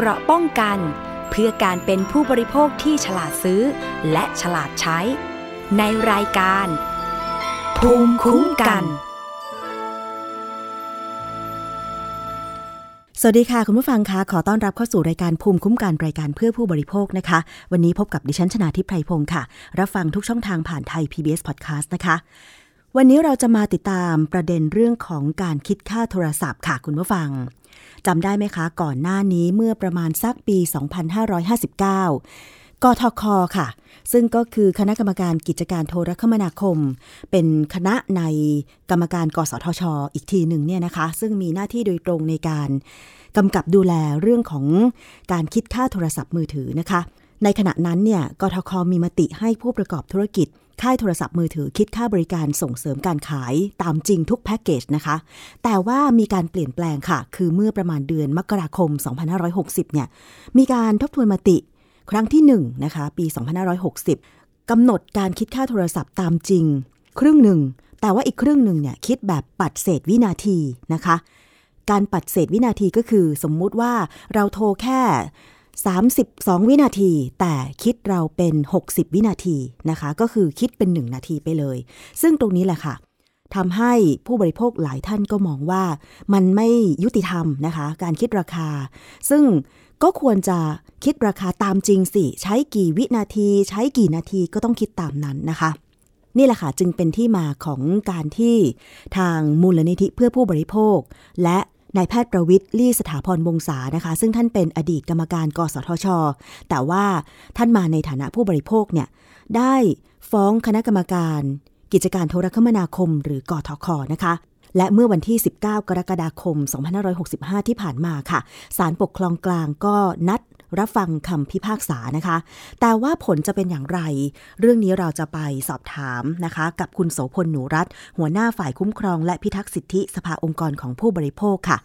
เกราะป้องกัน เพื่อการเป็นผู้บริโภคที่ฉลาดซื้อ และฉลาดใช้ ในรายการ ภูมิคุ้มกัน สวัสดีค่ะ คุณผู้ฟังคะขอต้อนรับเข้าสู่รายการภูมิคุ้มกันรายการเพื่อผู้บริโภคนะคะ วันนี้พบกับดิฉันชนาทิพไพรพงศ์ค่ะ รับฟังทุกช่องทางผ่านไทย PBS Podcast นะคะวันนี้เราจะมาติดตามประเด็นเรื่องของการคิดค่าโทรศัพท์ค่ะคุณผู้ฟัง จำได้ไหมคะ ก่อนหน้านี้เมื่อประมาณสักปี 2559 กทคค่ะ ซึ่งก็คือคณะกรรมการกิจการโทรคมนาคม เป็นคณะในกรรมการกสทช อีกทีหนึ่งเนี่ยนะคะ ซึ่งมีหน้าที่โดยตรงในการกำกับดูแลเรื่องของการคิดค่าโทรศัพท์มือถือนะคะ ในขณะนั้นเนี่ยกทคมีมติให้ผู้ประกอบธุรกิจ ค่ายโทรศัพท์มือถือคิดค่าบริการส่งเสริมการขายตามจริงทุกแพ็กเกจนะคะ แต่ว่ามีการเปลี่ยนแปลงค่ะ คือเมื่อประมาณเดือนมกราคม 2560 เนี่ย มีการทบทวนมติครั้งที่1นะคะ ปี 2560 กำหนดการคิดค่าโทรศัพท์ตามจริง ครึ่งหนึ่ง แต่ว่าอีกครึ่งหนึ่งเนี่ยคิดแบบปัดเศษวินาทีนะคะ การปัดเศษวินาทีก็คือ สมมุติว่าเราโทรแค่ 32 วินาที แต่คิดเราเป็น 60 วินาทีนะคะ ก็คือคิดเป็น 1 นาทีไปเลย ซึ่งตรงนี้แหละค่ะทำให้ผู้บริโภคหลายท่านก็มองว่ามันไม่ยุติธรรมนะคะ การคิดราคา ซึ่งก็ควรจะคิดราคาตามจริงสิ ใช้กี่วินาที ใช้กี่นาทีก็ต้องคิดตามนั้นนะคะ นี่แหละค่ะจึงเป็นที่มาของการที่ทางมูลนิธิเพื่อผู้บริโภค และ นายแพทย์ประวิทย์ลี่สถาพรวงศานะคะ ซึ่งท่านเป็นอดีตกรรมการกสทช แต่ว่าท่านมาในฐานะผู้บริโภคเนี่ยได้ฟ้องคณะกรรมการ กิจการโทรคมนาคม หรือกทคนะคะ และเมื่อวันที่ 19 กรกฎาคม 2565 ที่ผ่านมาค่ะศาลปกครองกลางก็นัด รับฟังคำพิพากษานะคะ แต่ว่าผลจะเป็นอย่างไร เรื่องนี้เราจะไปสอบถามนะคะ กับคุณโสพลหนูรัตน์หัวหน้าฝ่ายคุ้มครอง และพิทักษ์สิทธิสภาองค์กรของผู้บริโภคค่ะ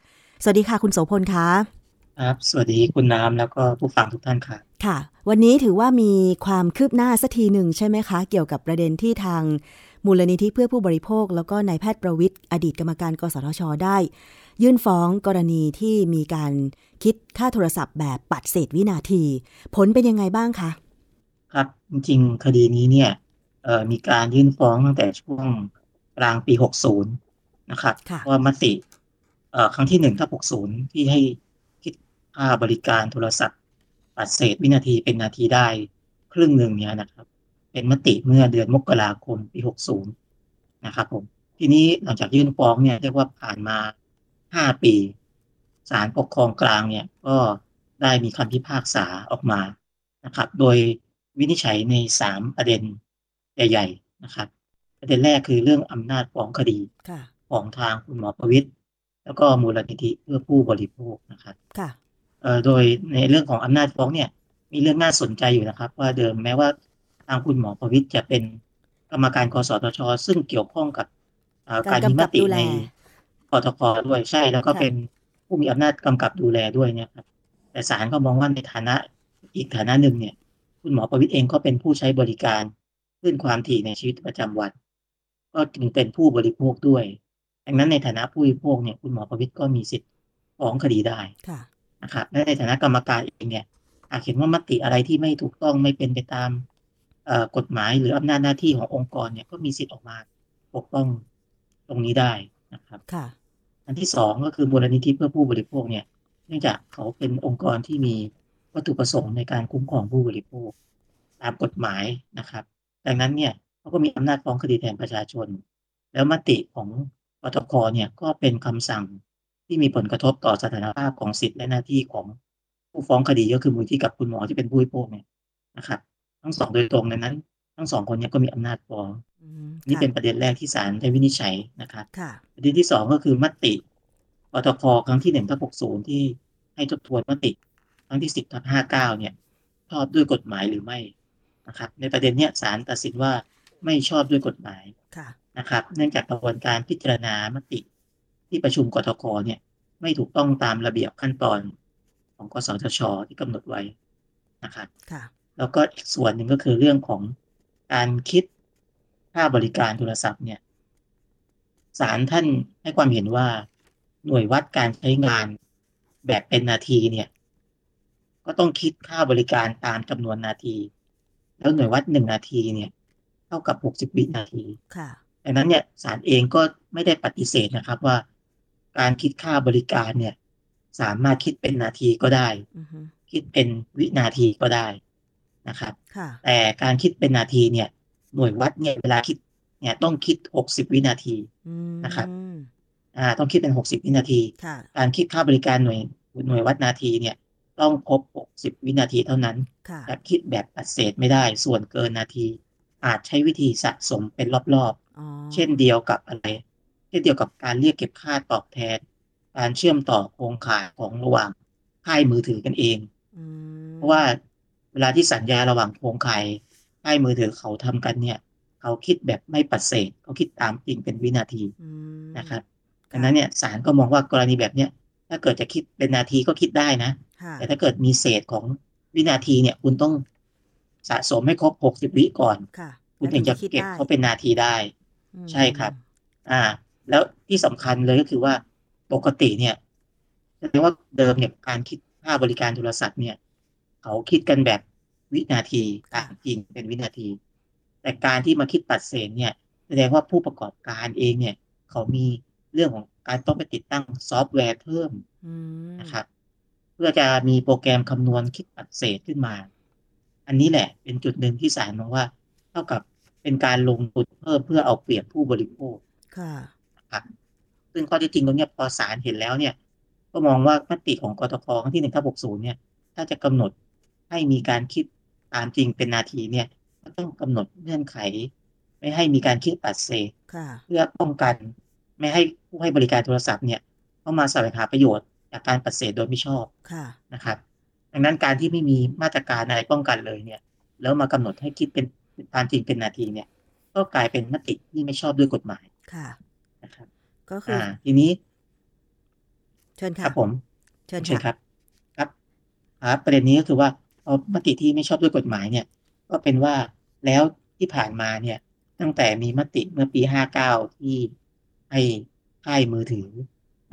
สวัสดีค่ะ คุณโสพลคะครับสวัสดีคุณน้ำแล้วก็ผู้ฟังทุกท่านค่ะ ค่ะ วันนี้ถือว่ามีความคืบหน้าสักทีหนึ่งใช่ไหมคะ เกี่ยวกับประเด็นที่ทางมูลนิธิเพื่อผู้บริโภค แล้วก็นายแพทย์ประวิทย์อดีตกรรมการกสทช ได้ ยื่นฟ้องกรณีที่มีการ คิดค่าโทรศัพท์แบบปัดเศษวินาที ผลเป็นยังไงบ้างคะครับจริงๆ คดีนี้เนี่ยมีการยื่นฟ้องตั้งแต่ช่วงกลางปี 60 นะครับว่ามติครั้งที่หนึ่งทับ60 ที่ให้คิดค่าบริการโทรศัพท์ปัดเศษวินาทีเป็นนาทีได้ครึ่งหนึ่งเนี่ยนะครับ เป็นมติเมื่อเดือนมกราคมปี 60 นะครับผมทีนี้หลังจากยื่นฟ้องเนี่ยเรียกว่าผ่านมาห้าปี ศาลปกครองกลางเนี่ยก็ได้มีคำพิพากษาออกมานะครับ โดยวินิจฉัยในสามประเด็นใหญ่ๆนะครับ ประเด็นแรกคือเรื่องอำนาจฟ้องคดีของทางคุณหมอประวิทย์แล้วก็มูลนิธิเพื่อผู้บริโภคนะครับโดยในเรื่องของอำนาจฟ้องเนี่ย มีเรื่องน่าสนใจอยู่นะครับ ว่าเดิมแม้ว่าทางคุณหมอประวิทย์จะเป็นกรรมการกสทช ซึ่งเกี่ยวข้องกับการมีมติในกทคด้วยใช่แล้วก็เป็น ผู้มีอำนาจกำกับดูแลด้วยเนี่ยครับแต่ศาลก็มองว่าในฐานะอีกฐานะหนึ่งเนี่ย คุณหมอประวิทย์เองก็เป็นผู้ใช้บริการขึ้นความถี่ในชีวิตประจำวัน ก็จึงเป็นผู้บริโภคด้วยดังนั้นในฐานะผู้บริโภคเนี่ยคุณหมอประวิทย์ก็มีสิทธิ์ฟ้องคดีได้นะครับและในฐานะกรรมการเองเนี่ยหากเห็นว่ามติอะไรที่ไม่ถูกต้องไม่เป็นไปตามกฎหมายหรืออำนาจหน้าที่ขององค์กรเนี่ยก็มีสิทธิ์ออกมาปกป้องตรงนี้ได้นะครับค่ะ อันที่สองก็คือมูลนิธิเพื่อผู้บริโภคเนี่ย เนื่องจากเขาเป็นองค์กรที่มีวัตถุประสงค์ในการคุ้มครองผู้บริโภค ตามกฎหมายนะครับ ดังนั้นเนี่ยเขาก็มีอำนาจฟ้องคดีแทนประชาชน แล้วมติของปตคเนี่ยก็เป็นคำสั่งที่มีผลกระทบต่อสถานภาพของสิทธิและหน้าที่ของผู้ฟ้องคดีก็คือมูลที่กับคุณหมอที่เป็นผู้บริโภคเนี่ยนะครับ ทั้งสองโดยตรงในนั้น ทั้งสองคนนี้ก็มีอำนาจฟ้อง นี่เป็นประเด็นแรกที่ศาลได้วินิจฉัยนะครับประเด็นที่สองก็คือมติปตคครั้งที่หนึ่งทับหกศูนย์ที่ให้ทบทวนมติครั้งที่สิบทับห้าเก้าเนี่ยชอบด้วยกฎหมายหรือไม่นะครับ ในประเด็นเนี้ยศาลตัดสินว่าไม่ชอบด้วยกฎหมายนะครับ เนื่องจากกระบวนการพิจารณามติ ที่ประชุมกทคเนี่ย ไม่ถูกต้องตามระเบียบขั้นตอนของกสทช ที่กำหนดไว้นะครับแล้วก็อีกส่วนหนึ่งก็คือเรื่องของการคิด ค่าบริการโทรศัพท์เนี่ยศาลท่านให้ความเห็นว่าหน่วยวัดการใช้งานแบบเป็นนาทีเนี่ย ก็ต้องคิดค่าบริการตามจำนวนนาที แล้วหน่วยวัดหนึ่งนาทีเนี่ย เท่ากับหกสิบวินาทีค่ะดังนั้นเนี่ยศาลเองก็ไม่ได้ปฏิเสธนะครับว่า การคิดค่าบริการเนี่ย สามารถคิดเป็นนาทีก็ได้คิดเป็นวินาทีก็ได้นะครับแต่การคิดเป็นนาทีเนี่ย หน่วยวัดเนี่ยเวลาคิดเนี่ยต้องคิดหกสิบวินาทีนะครับอ่าต้องคิดเป็นหกสิบวินาที การคิดค่าบริการหน่วยหน่วยวัดนาทีเนี่ยต้องครบหกสิบวินาทีเท่านั้นแต่คิดแบบปัดเศษไม่ได้ ส่วนเกินนาที อาจใช้วิธีสะสมเป็นรอบๆ เช่นเดียวกับอะไร เช่นเดียวกับการเรียกเก็บค่าตอบแทน การเชื่อมต่อโครงข่ายของระหว่างค่ายมือถือกันเอง เพราะว่าเวลาที่สัญญาระหว่างโครงข่าย ค่ายมือถือเขาทำกันเนี่ย เขาคิดแบบไม่ปัดเศษเขาคิดตามจริงเป็นวินาทีนะครับดังนั้นเนี่ยศาลก็มองว่ากรณีแบบเนี้ยถ้าเกิดจะคิดเป็นนาทีก็คิดได้นะ แต่ถ้าเกิดมีเศษของวินาทีเนี่ย คุณต้องสะสมให้ครบหกสิบวิก่อนคุณถึงจะเก็บเขาเป็นนาทีได้ ใช่ครับ อ่า แล้วที่สำคัญเลยก็คือว่าปกติเนี่ยแสดงว่าเดิมเนี่ยการคิดค่าบริการโทรศัพท์เนี่ย เขาคิดกันแบบ วินาทีตามจริงเป็นวินาที แต่การที่มาคิดตัดเศษเนี่ย แสดงว่าผู้ประกอบการเองเนี่ย เขามีเรื่องของการต้องไปติดตั้งซอฟต์แวร์เพิ่มนะครับ เพื่อจะมีโปรแกรมคำนวณคิดปัดเศษขึ้นมา อันนี้แหละ เป็นจุดหนึ่งที่สารมองว่า เท่ากับเป็นการลงทุนเพิ่มเพื่อเอาเปรียบผู้บริโภคค่ะครับซึ่งข้อที่จริงตรงนี้พอสารเห็นแล้วเนี่ย ก็มองว่ามติของกตครั้งที่หนึ่งทับหกศูนย์เนี่ย ถ้าจะกำหนดให้มีการคิด ตามจริงเป็นนาทีเนี่ยก็ต้องกำหนดเงื่อนไข ไม่ให้มีการคิดปัดเศษเพื่อป้องกัน ไม่ให้ผู้ให้บริการโทรศัพท์เนี่ยเข้ามาแสวงหาประโยชน์จากการปฏิเสธโดยไม่ชอบะนะครับ ดังนั้นการที่ไม่มีมาตรการอะไรป้องกันเลยเนี่ย แล้วมากำหนดให้คิดเป็นตามจริงเป็นนาทีเนี่ย ก็กลายเป็นมติที่ไม่ชอบด้วยกฎหมายค่ะนะครับ ก็คือทีนี้ เชิญค่ะครับผม เชิญครับครับ ครับประเด็นนี้ก็คือว่าเอา มติที่ไม่ชอบด้วยกฎหมายเนี่ย ก็เป็นว่าแล้วที่ผ่านมาเนี่ย ตั้งแต่มีมติเมื่อปีห้าเก้าที่ให้ค่ายมือถือ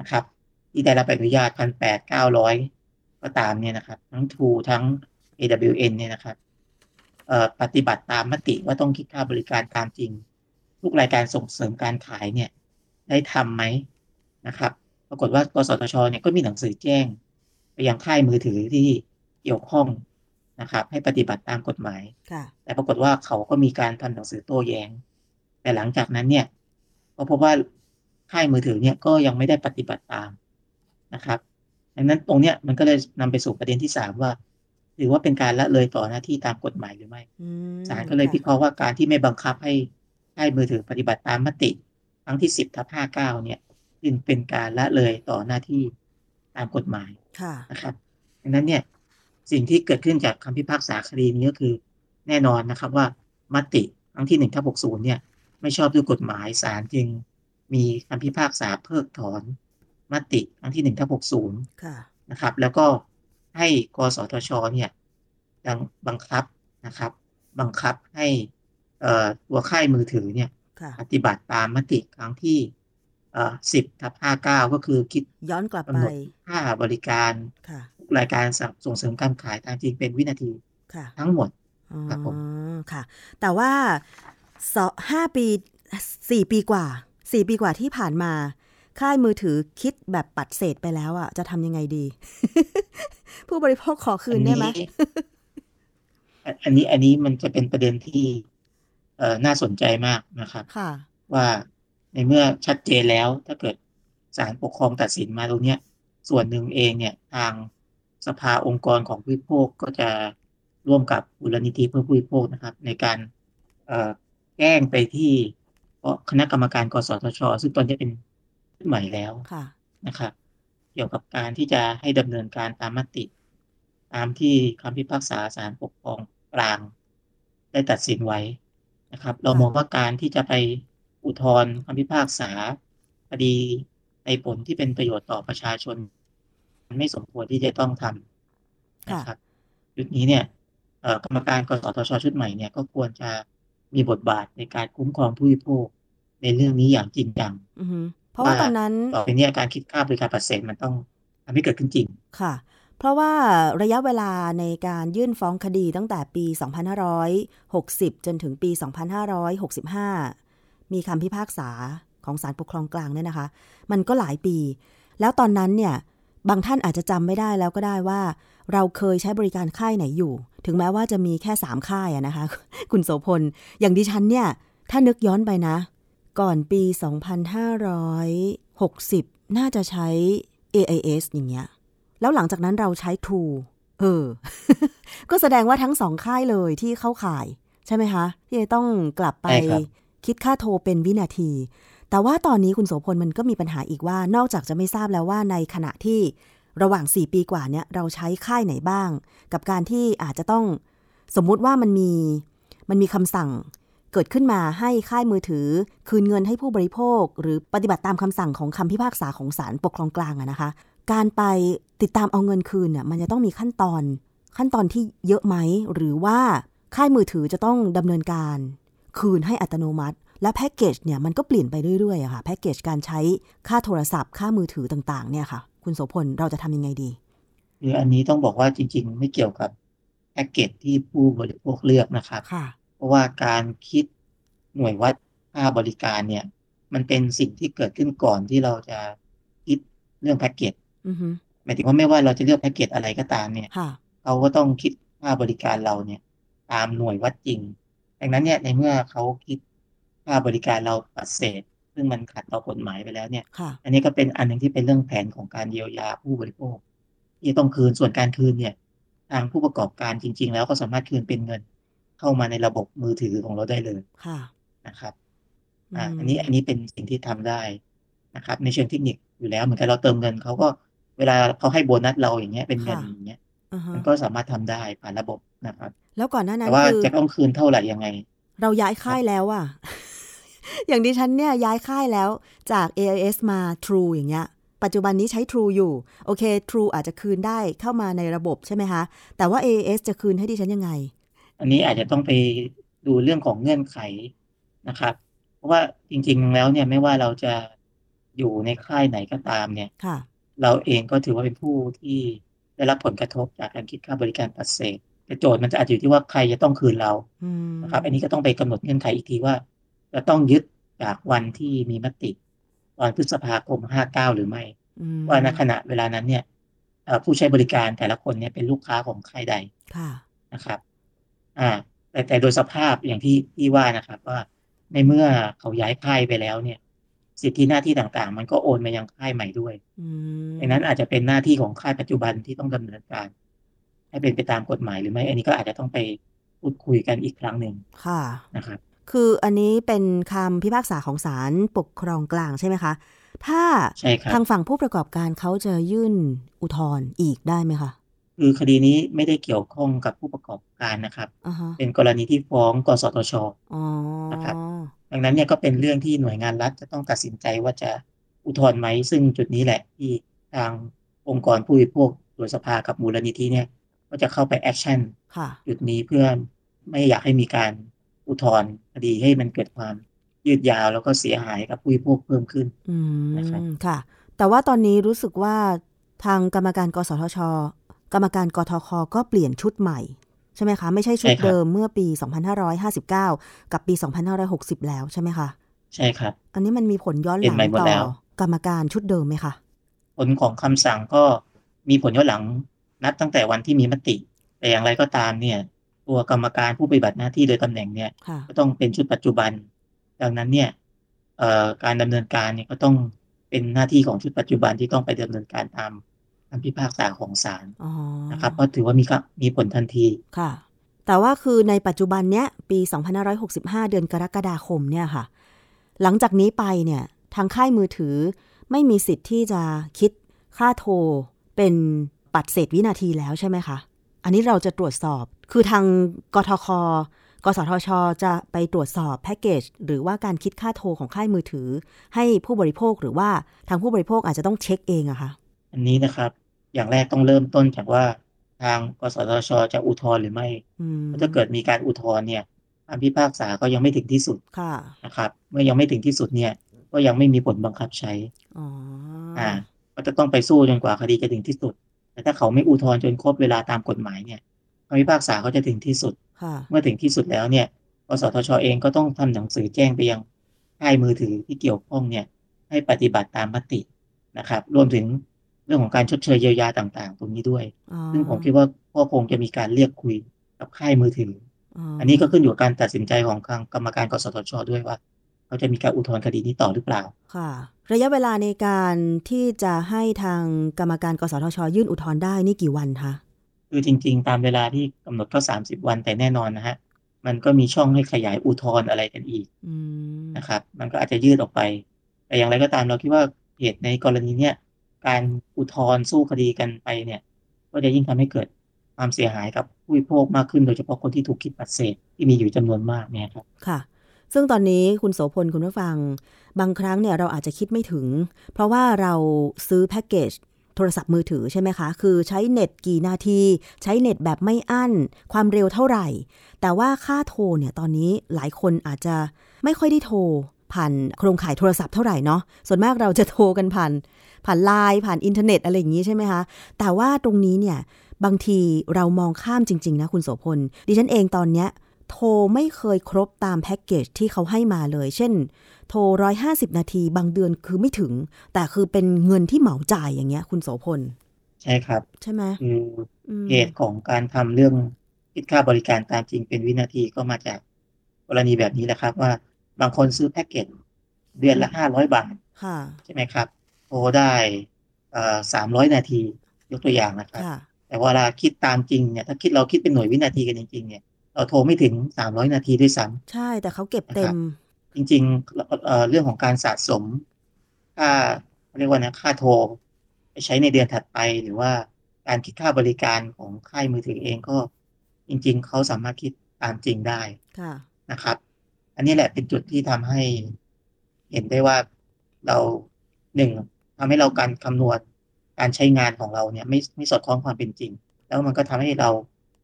นะครับ ที่ได้รับอนุญาตพันแปดเก้าร้อยก็ตามเนี่ยนะครับ ทั้ง True ทั้ง AWN เนี่ยนะครับปฏิบัติตามมติว่าต้องคิดค่าบริการตามจริง ทุกรายการส่งเสริมการขายเนี่ย ได้ทำไหมนะครับ ปรากฏว่ากสทชเนี่ยก็มีหนังสือแจ้ง ไปยังค่ายมือถือที่เกี่ยวข้อง นะครับ ให้ปฏิบัติตามกฎหมายแต่ปรากฏว่าเขาก็มีการทำหนังสือโต้แยง้ง แต่หลังจากนั้นเนี่ยก็พบว่าค่ายมือถือเนี่ยก็ยังไม่ได้ปฏิบัติตามนะครับดังนั้นตรงเนี้ยมันก็เลยนำไปสู่ประเด็นที่สามว่าถือว่าเป็นการละเลยต่อหน้าที่ตามกฎหมายหรือไม่ศาลก็เลยพิเคราะห์ว่าการที่ไม่บังคับให้ค่ายมือถือปฏิบัติตามมติครั้งที่สิบทับห้าเก้าเนี่ยจึงเป็นการละเลยต่อหน้าที่ตามกฎหมายนะครับดังนั้นเนี่ย สิ่งที่เกิดขึ้นจากคำพิพากษาคดีนี้ก็คือแน่นอนนะครับว่ามติครั้งที่หนึ่งทับหกศูนย์เนี่ยไม่ชอบด้วยกฎหมายศาลจึงมีคำพิพากษาเพิกถอนมติครั้งที่หนึ่งทับหกศูนย์นะครับ แล้วก็ให้กสทชเนี่ยยังบังคับนะครับ บังคับให้ตัวค่ายมือถือเนี่ยปฏิบัติตามมติครั้งที่สิบทับห้าเก้าก็คือคิดย้อนกลับไปค่าบริการ รายการส่งเสริมการขายตามจริงเป็นวินาทีทั้งหมดครับผมค่ะ แต่ว่าสห้าปีสี่ปีกว่าสี่ปีกว่าที่ผ่านมา ค่ายมือถือคิดแบบปัดเศษไปแล้วอะ จะทำยังไงดี ผู้บริโภคขอคืนได้ไหมอันนี้อันนี้มันจะเป็นประเด็นที่เอ่อน่าสนใจมากนะครับว่าในเมื่อชัดเจนแล้วถ้าเกิดศาลปกครองตัดสินมาตรงเนี้ย ส่วนหนึ่งเองเนี่ยทาง สภาองค์กรของผู้บริโภคก็จะร่วมกับบุรณิธิเพื่อผู้บริโภคนะครับ ในการเอ่อแจ้งไปที่เพราะคณะกรรมการกสทช ซึ่งตอนนี้เป็นใหม่แล้วนะครับ เกี่ยวกับการที่จะให้ดำเนินการตามมติ ตามที่คำพิพากษาศาลปกครองกลาง ได้ตัดสินไว้นะครับ เรามองว่าการที่จะไปอุทธรณ์คำพิพากษาคดีในผลที่เป็นประโยชน์ต่อประชาชนมัน ไม่สมควรที่จะต้องทำนะครับจุดนี้เนี่ยกรรมการกสทช ชุดใหม่เนี่ยก็ควรจะมีบทบาทในการคุ้มครองผู้บริโภคในเรื่องนี้อย่างจริงจังเพราะว่าตอนนั้นต่อไปนี้การคิดค่าบริการปัดเศษมันต้องทำให้เกิดขึ้นจริงค่ะ เพราะว่าระยะเวลาในการยื่นฟ้องคดีตั้งแต่ปี 2560 จนถึงปี 2565 มีคำพิพากษาของศาลปกครองกลางเนี่ยนะคะ มันก็หลายปี แล้วตอนนั้นเนี่ย บางท่านอาจจะจำไม่ได้แล้วก็ได้ว่า เราเคยใช้บริการค่ายไหนอยู่ ถึงแม้ว่าจะมีแค่ 3 ค่ายนะคะ คุณโสพล อย่างดิฉันเนี่ย ถ้านึกย้อนไปนะ ก่อนปี 2560 น่าจะใช้ AIS อย่างเงี้ย แล้วหลังจากนั้นเราใช้ True เออ ก็แสดงว่าทั้งสองค่ายเลยที่เข้าข่าย ใช่ไหมคะที่จะต้องกลับไปคิดค่าโทรเป็นวินาที แต่ว่าตอนนี้คุณโสพลมันก็มีปัญหาอีกว่านอกจากจะไม่ทราบแล้วว่าในขณะที่ระหว่าง 4 ปีกว่าเนี่ยเราใช้ค่ายไหนบ้าง กับการที่อาจจะต้องสมมุติว่ามันมีมันมีคำสั่งเกิดขึ้นมาให้ค่ายมือถือ คืนเงินให้ผู้บริโภค หรือปฏิบัติตามคำสั่งของคำพิพากษาของศาลปกครองกลางอะนะคะ การไปติดตามเอาเงินคืนเนี่ยมันจะต้องมีขั้นตอน ขั้นตอนที่เยอะไหมหรือว่าค่ายมือถือจะต้องดำเนินการ คืนให้อัตโนมัติ และแพ็กเกจเนี่ยมันก็เปลี่ยนไปเรื่อยๆอะค่ะแพ็กเกจการใช้ค่าโทรศัพท์ ค่ามือถือต่างๆ เนี่ยค่ะ คุณโสพลเราจะทำยังไงดีคืออันนี้ต้องบอกว่าจริง ๆ ไม่เกี่ยวกับแพ็กเกจที่ผู้บริโภคเลือกนะครับเพราะว่าการคิดหน่วยวัดค่าบริการเนี่ย มันเป็นสิ่งที่เกิดขึ้นก่อนที่เราจะคิดเรื่องแพ็กเกจหมายถึงว่าไม่ว่าเราจะเลือกแพ็กเกจอะไรก็ตามเนี่ยเขาก็ต้องคิดค่าบริการเราเนี่ย ตามหน่วยวัดจริง ดังนั้นเนี่ยในเมื่อเขาคิด ค่าบริการเราปัดเศษซึ่งมันขัดต่อกฎหมายไปแล้วเนี่ย อันนี้ก็เป็นอันหนึ่งที่เป็นเรื่องแผนของการเยียวยาผู้บริโภคที่ต้องคืนส่วนการคืนเนี่ย ทางผู้ประกอบการจริง ๆ แล้วก็สามารถคืนเป็นเงิน เข้ามาในระบบมือถือของเราได้เลยค่ะนะครับอ่าอันนี้อันนี้เป็นสิ่งที่ทำได้นะครับ ในเชิงเทคนิคอยู่แล้วเหมือนกันเราเติมเงินเขาก็เวลาเขาให้โบนัสเราอย่างเงี้ยเป็นเงินอย่างเงี้ยมันก็สามารถทำได้ผ่านระบบนะครับ แล้วก่อนหน้านั้นแต่ว่าจะต้องคืนเท่าไหร่ยังไง เราย้ายค่ายแล้วอะ อย่างดิฉันเนี่ยย้ายค่ายแล้วจาก AIS มา True อย่างเงี้ย ปัจจุบันนี้ใช้ True อยู่ โอเค True อาจจะคืนได้เข้ามาในระบบใช่ไหมคะ แต่ว่า AIS จะคืนให้ดิฉันยังไง อันนี้อาจจะต้องไปดูเรื่องของเงื่อนไขนะครับ เพราะว่าจริง ๆ แล้วเนี่ยไม่ว่าเราจะอยู่ในค่ายไหนก็ตามเนี่ยเราเองก็ถือว่าเป็นผู้ที่ได้รับผลกระทบจากการคิดค่าบริการปัดเศษแต่โจทย์มันจะอาจอยู่ที่ว่าใครจะต้องคืนเรานะครับ อันนี้ก็ต้องไปกำหนดเงื่อนไขอีกทีว่า จะต้องยึดจากวันที่มีมติตอนพฤษภาคมห้าเก้าหรือไม่ว่าในขณะเวลานั้นเนี่ยผู้ใช้บริการแต่ละคนเนี่ยเป็นลูกค้าของใครใดนะครับ อ่า แต่แต่โดยสภาพอย่างที่ที่ว่านะครับ ว่าในเมื่อเขาย้ายค่ายไปแล้วเนี่ย สิทธิหน้าที่ต่างๆ มันก็โอนมายังค่ายใหม่ด้วยดังนั้นอาจจะเป็นหน้าที่ของค่ายปัจจุบันที่ต้องดำเนินการ ให้เป็นไปตามกฎหมายหรือไม่ อันนี้ก็อาจจะต้องไปพูดคุยกันอีกครั้งหนึ่งค่ะนะครับ คืออันนี้เป็นคำพิพากษาของศาลปกครองกลางใช่ไหมคะ ถ้าทางฝั่งผู้ประกอบการเขาจะยื่นอุทธรณ์อีกได้ไหมคะคือคดีนี้ไม่ได้เกี่ยวข้องกับผู้ประกอบการนะครับ uh-huh. เป็นกรณีที่ฟ้องกสทชนะครับ ดังนั้นเนี่ยก็เป็นเรื่องที่หน่วยงานรัฐจะต้องตัดสินใจว่าจะอุทธรณ์ไหม ซึ่งจุดนี้แหละที่ทางองค์กรผู้บริโภคโดยสภากับมูลนิธิเนี่ย ก็จะเข้าไป action จุดนี้เพื่อไม่อยากให้มีการ อุทธรณ์คดีให้มันเกิดความยืดยาวแล้วก็เสียหายกับผู้บริโภคเพิ่มขึ้นนะครับค่ะ แต่ว่าตอนนี้รู้สึกว่าทางกรรมการกสทช กรรมการกทคก็เปลี่ยนชุดใหม่ ใช่ไหมคะ ไม่ใช่ชุดเดิมเมื่อปี 2559 กับปี 2560 แล้วใช่ไหมคะ ใช่ครับ อันนี้มันมีผลย้อนหลังต่อกรรมการชุดเดิมไหมคะผลของคำสั่งก็มีผลย้อนหลังนับตั้งแต่วันที่มีมติ แต่อย่างไรก็ตามเนี่ย ตัวกรรมการผู้ปฏิบัติหน้าที่โดยตำแหน่งเนี่ย ก็ต้องเป็นชุดปัจจุบัน ดังนั้นเนี่ยการดำเนินการเนี่ยก็ต้องเป็นหน้าที่ของชุดปัจจุบันที่ต้องไปดำเนินการตามคำพิพากษาของศาลนะครับเพราะถือว่ามีมีผลทันทีค่ะ แต่ว่าคือในปัจจุบันเนี้ยปี 2565 เดือนกรกฎาคมเนี่ยค่ะ หลังจากนี้ไปเนี่ยทางค่ายมือถือไม่มีสิทธิ์ที่จะคิดค่าโทรเป็นปัดเศษวินาทีแล้วใช่ไหมคะ อันนี้เราจะตรวจสอบ คือทางกทคกสทช จะไปตรวจสอบแพ็กเกจหรือว่าการคิดค่าโทรของค่ายมือถือ ให้ผู้บริโภคหรือว่าทางผู้บริโภคอาจจะต้องเช็คเองอะคะอันนี้นะครับ อย่างแรกต้องเริ่มต้นจากว่า ทางกสทช จะอุทธรณ์หรือไม่ถ้าเกิดมีการอุทธรณ์เนี่ยคำพิพากษาก็ยังไม่ถึงที่สุดะนะครับ เมื่อยังไม่ถึงที่สุดเนี่ย ก็ยังไม่มีผลบังคับใช้อ๋ออ่า ก็จะต้องไปสู้จนกว่าคดีจะถึงที่สุด แแต่ถ้าเขาไม่อุทธรณ์จนครบเวลาตามกฎหมายเนี่ยคำพิพากษาเขาจะถึงที่สุด เมื่อถึงที่สุดแล้วเนี่ยกสทชเองก็ต้องทำหนังสือแจ้งไปยังค่ายมือถือที่เกี่ยวข้องเนี่ยให้ปฏิบัติตามมตินะครับ รวมถึงเรื่องของการชดเชยเยียวยาต่างๆ ตรงนี้ด้วย ซึ่งผมคิดว่าพ่อคงจะมีการเรียกคุยกับค่ายมือถือ อันนี้ก็ขึ้นอยู่กับการตัดสินใจของทางกรรมการกสทชด้วยว่า เขาจะมีการอุทธรณ์คดีนี้ต่อหรือเปล่า ค่ะ ระยะเวลาในการที่จะให้ทางกรรมการกสทช ยื่นอุทธรณ์ได้นี่กี่วันคะคือจริง ๆ ตามเวลาที่กำหนดก็สามสิบวันแต่แน่นอนนะฮะมันก็มีช่องให้ขยายอุทธรณ์อะไรกันอีกนะครับ มันก็อาจจะยืดออกไป แต่อย่างไรก็ตามเราคิดว่าเหตุในกรณีเนี้ยการอุทธรณ์สู้คดีกันไปเนี่ย ก็จะยิ่งทำให้เกิดความเสียหายกับผู้บริโภคมากขึ้น โดยเฉพาะคนที่ถูกคิดปัดเศษที่มีอยู่จำนวนมากเนี่ยครับ ค่ะ ซึ่งตอนนี้คุณโสพลคุณผู้ฟัง บางครั้งเนี่ยเราอาจจะคิดไม่ถึง เพราะว่าเราซื้อแพ็กเกจโทรศัพท์มือถือใช่ไหมคะ คือใช้เน็ตกี่นาที ใช้เน็ตแบบไม่อั้น ความเร็วเท่าไหร่ แต่ว่าค่าโทรเนี่ยตอนนี้หลายคนอาจจะไม่ค่อยได้โทร ผ่านโครงข่ายโทรศัพท์เท่าไหร่เนาะ ส่วนมากเราจะโทรกันผ่าน ผ่านไลน์ผ่านอินเทอร์เน็ตอะไรอย่างนี้ใช่ไหมคะ แต่ว่าตรงนี้เนี่ยบางทีเรามองข้ามจริง ๆ นะคุณโสพล ดิฉันเองตอนเนี้ย โทรไม่เคยครบตามแพ็กเกจที่เขาให้มาเลย เช่น โทรร้อยห้าสิบนาทีบางเดือนคือไม่ถึง แต่คือเป็นเงินที่เหมาจ่ายอย่างเงี้ย คุณโสพล ใช่ครับ ใช่ไหมคือเหตุของการทำเรื่องคิดค่าบริการตามจริงเป็นวินาทีก็มาจากกรณีแบบนี้แหละครับ ว่าบางคนซื้อแพ็กเกจเดือนละห้าร้อยบาทใช่ไหมครับ โทรได้สามร้อยนาทียกตัวอย่างนะครับ แต่เวลาคิดตามจริงเนี่ยถ้าคิดเราคิดเป็นหน่วยวินาทีกันจริงๆเนี่ย เราโทรไม่ถึงสามร้อยนาทีด้วยซ้ำใช่แต่เขาเก็บเต็ม จริงๆเรื่องของการสะสมค่าเรียกว่านะค่าโทร ไปใช้ในเดือนถัดไปหรือว่าการคิดค่าบริการของค่ายมือถือเองก็ จริง ๆ เขาสามารถคิดตามจริงได้นะครับ อันนี้แหละเป็นจุดที่ทำให้เห็นได้ว่าเราหนึ่งทำให้เราการคำนวณการใช้งานของเราเนี่ย ไม่ไม่สอดคล้องความเป็นจริง แล้วมันก็ทำให้เรา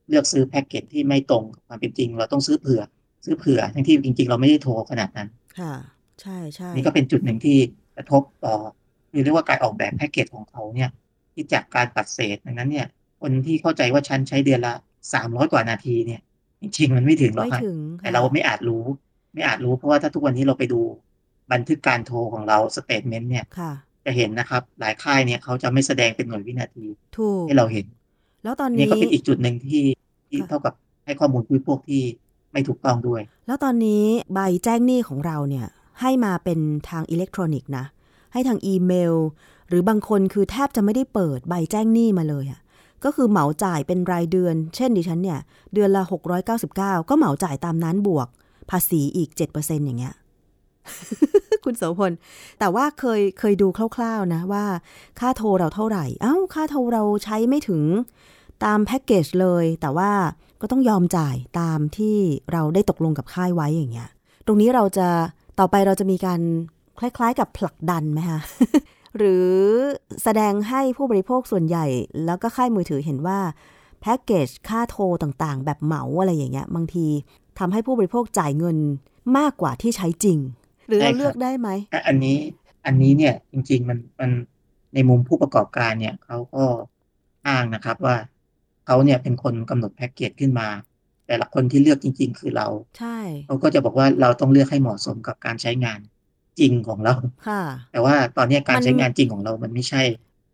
เลือกซื้อแพ็กเกจที่ไม่ตรงกับความเป็นจริง เราต้องซื้อเผื่อ ซื้อเผื่อ ทั้งที่จริง ๆ เราไม่ได้โทรขนาดนั้น ค่ะ ใช่ใช่นี่ก็เป็นจุดหนึ่งที่กระทบต่อเรียกว่าการออกแบบแพ็กเกจของเขาเนี่ย ที่จากการปัดเศษดังนั้นเนี่ย คนที่เข้าใจว่าฉันใช้เดือนละสามร้อยกว่านาทีเนี่ย จริงๆมันไม่ถึงหรอกค่ะแต่เราไม่อาจรู้ ไม่อาจรู้เพราะว่าถ้าทุกวันนี้เราไปดูบันทึกการโทรของเราสเตทเมนต์เนี่ยจะเห็นนะครับ หลายค่ายเนี่ยเขาจะไม่แสดงเป็นหน่วยวินาที ให้เราเห็น แล้วตอนนี้นี่ก็เป็นอีกจุดหนึ่งที่ ที่เท่ากับให้ข้อมูลผู้พวกที่ไม่ถูกต้องด้วย แล้วตอนนี้ใบแจ้งหนี้ของเราเนี่ยให้มาเป็นทางอิเล็กทรอนิกส์นะ ให้ทางอีเมล หรือบางคนคือแทบจะไม่ได้เปิดใบแจ้งหนี้มาเลยอะ่ะก็คือเหมาจ่ายเป็นรายเดือน เช่นดิฉันเนี่ย เดือนละ 699 ก็เหมาจ่ายตามนั้นบวก ภาษีอีก 7%อย่างเงี้ย คุณโสพล แต่ว่าเคยเคยดูคร่าวๆนะว่า ค่าโทรเราเท่าไหร่ เอา้า ค่าโทรเราใช้ไม่ถึง ตามแพ็กเกจเลย แต่ว่าก็ต้องยอมจ่ายตามที่เราได้ตกลงกับค่ายไว้อย่างเงี้ย ตรงนี้เราจะต่อไปเราจะมีการคล้าย ๆ กับผลักดันไหมคะหรือแสดงให้ผู้บริโภคส่วนใหญ่ แล้วก็ค่ายมือถือเห็นว่าแพ็กเกจค่าโทรต่างๆ แบบเหมาอะไรอย่างเงี้ย บางทีทำให้ผู้บริโภคจ่ายเงินมากกว่าที่ใช้จริง หรือเราเลือกได้ไหมอันนี้อันนี้เนี่ยจริงๆมันมันในมุมผู้ประกอบการเนี่ยเขาก็อ้างนะครับว่า เขาเนี่ยเป็นคนกำหนดแพ็กเกจขึ้นมา แต่ละคนที่เลือกจริง ๆ คือเรา ใช่เขาก็จะบอกว่าเราต้องเลือกให้เหมาะสมกับการใช้งานจริงของเราค่ะ แต่ว่าตอนนี้การใช้งานจริงของเรามันไม่ใช่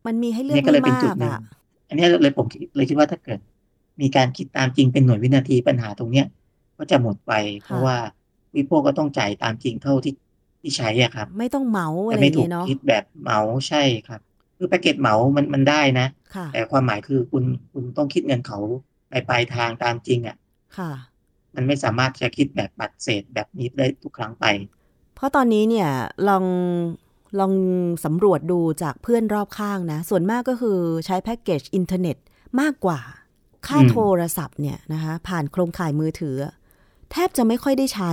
มันมีให้เลือกไม่มากอะอันนี้เลยผมเลยคิดว่าถ้าเกิด มีการคิดตามจริงเป็นหน่วยวินาทีปัญหาตรงเนี้ยก็จะหมดไป เพราะว่าวิโปก็ต้องจ่ายตามจริงเท่าที่ที่ใช้อะครับ ไม่ต้องเหมาอะไรเงี้ยเนาะคิดแบบเหมาใช่ครับ คือแพ็กเกจเหมามันมันได้นะ แต่ความหมายคือคุณคุณต้องคิดเงินเขาไปปลายทางตามจริงอะ ค่ะ มันไม่สามารถจะคิดแบบปัดเศษแบบนี้ได้ทุกครั้งไป เพราะตอนนี้เนี่ยลองลองสำรวจดูจากเพื่อนรอบข้างนะ ส่วนมากก็คือใช้แพ็กเกจอินเทอร์เน็ตมากกว่า ค่าโทรศัพท์เนี่ยนะคะ ผ่านโครงข่ายมือถือ แทบจะไม่ค่อยได้ใช้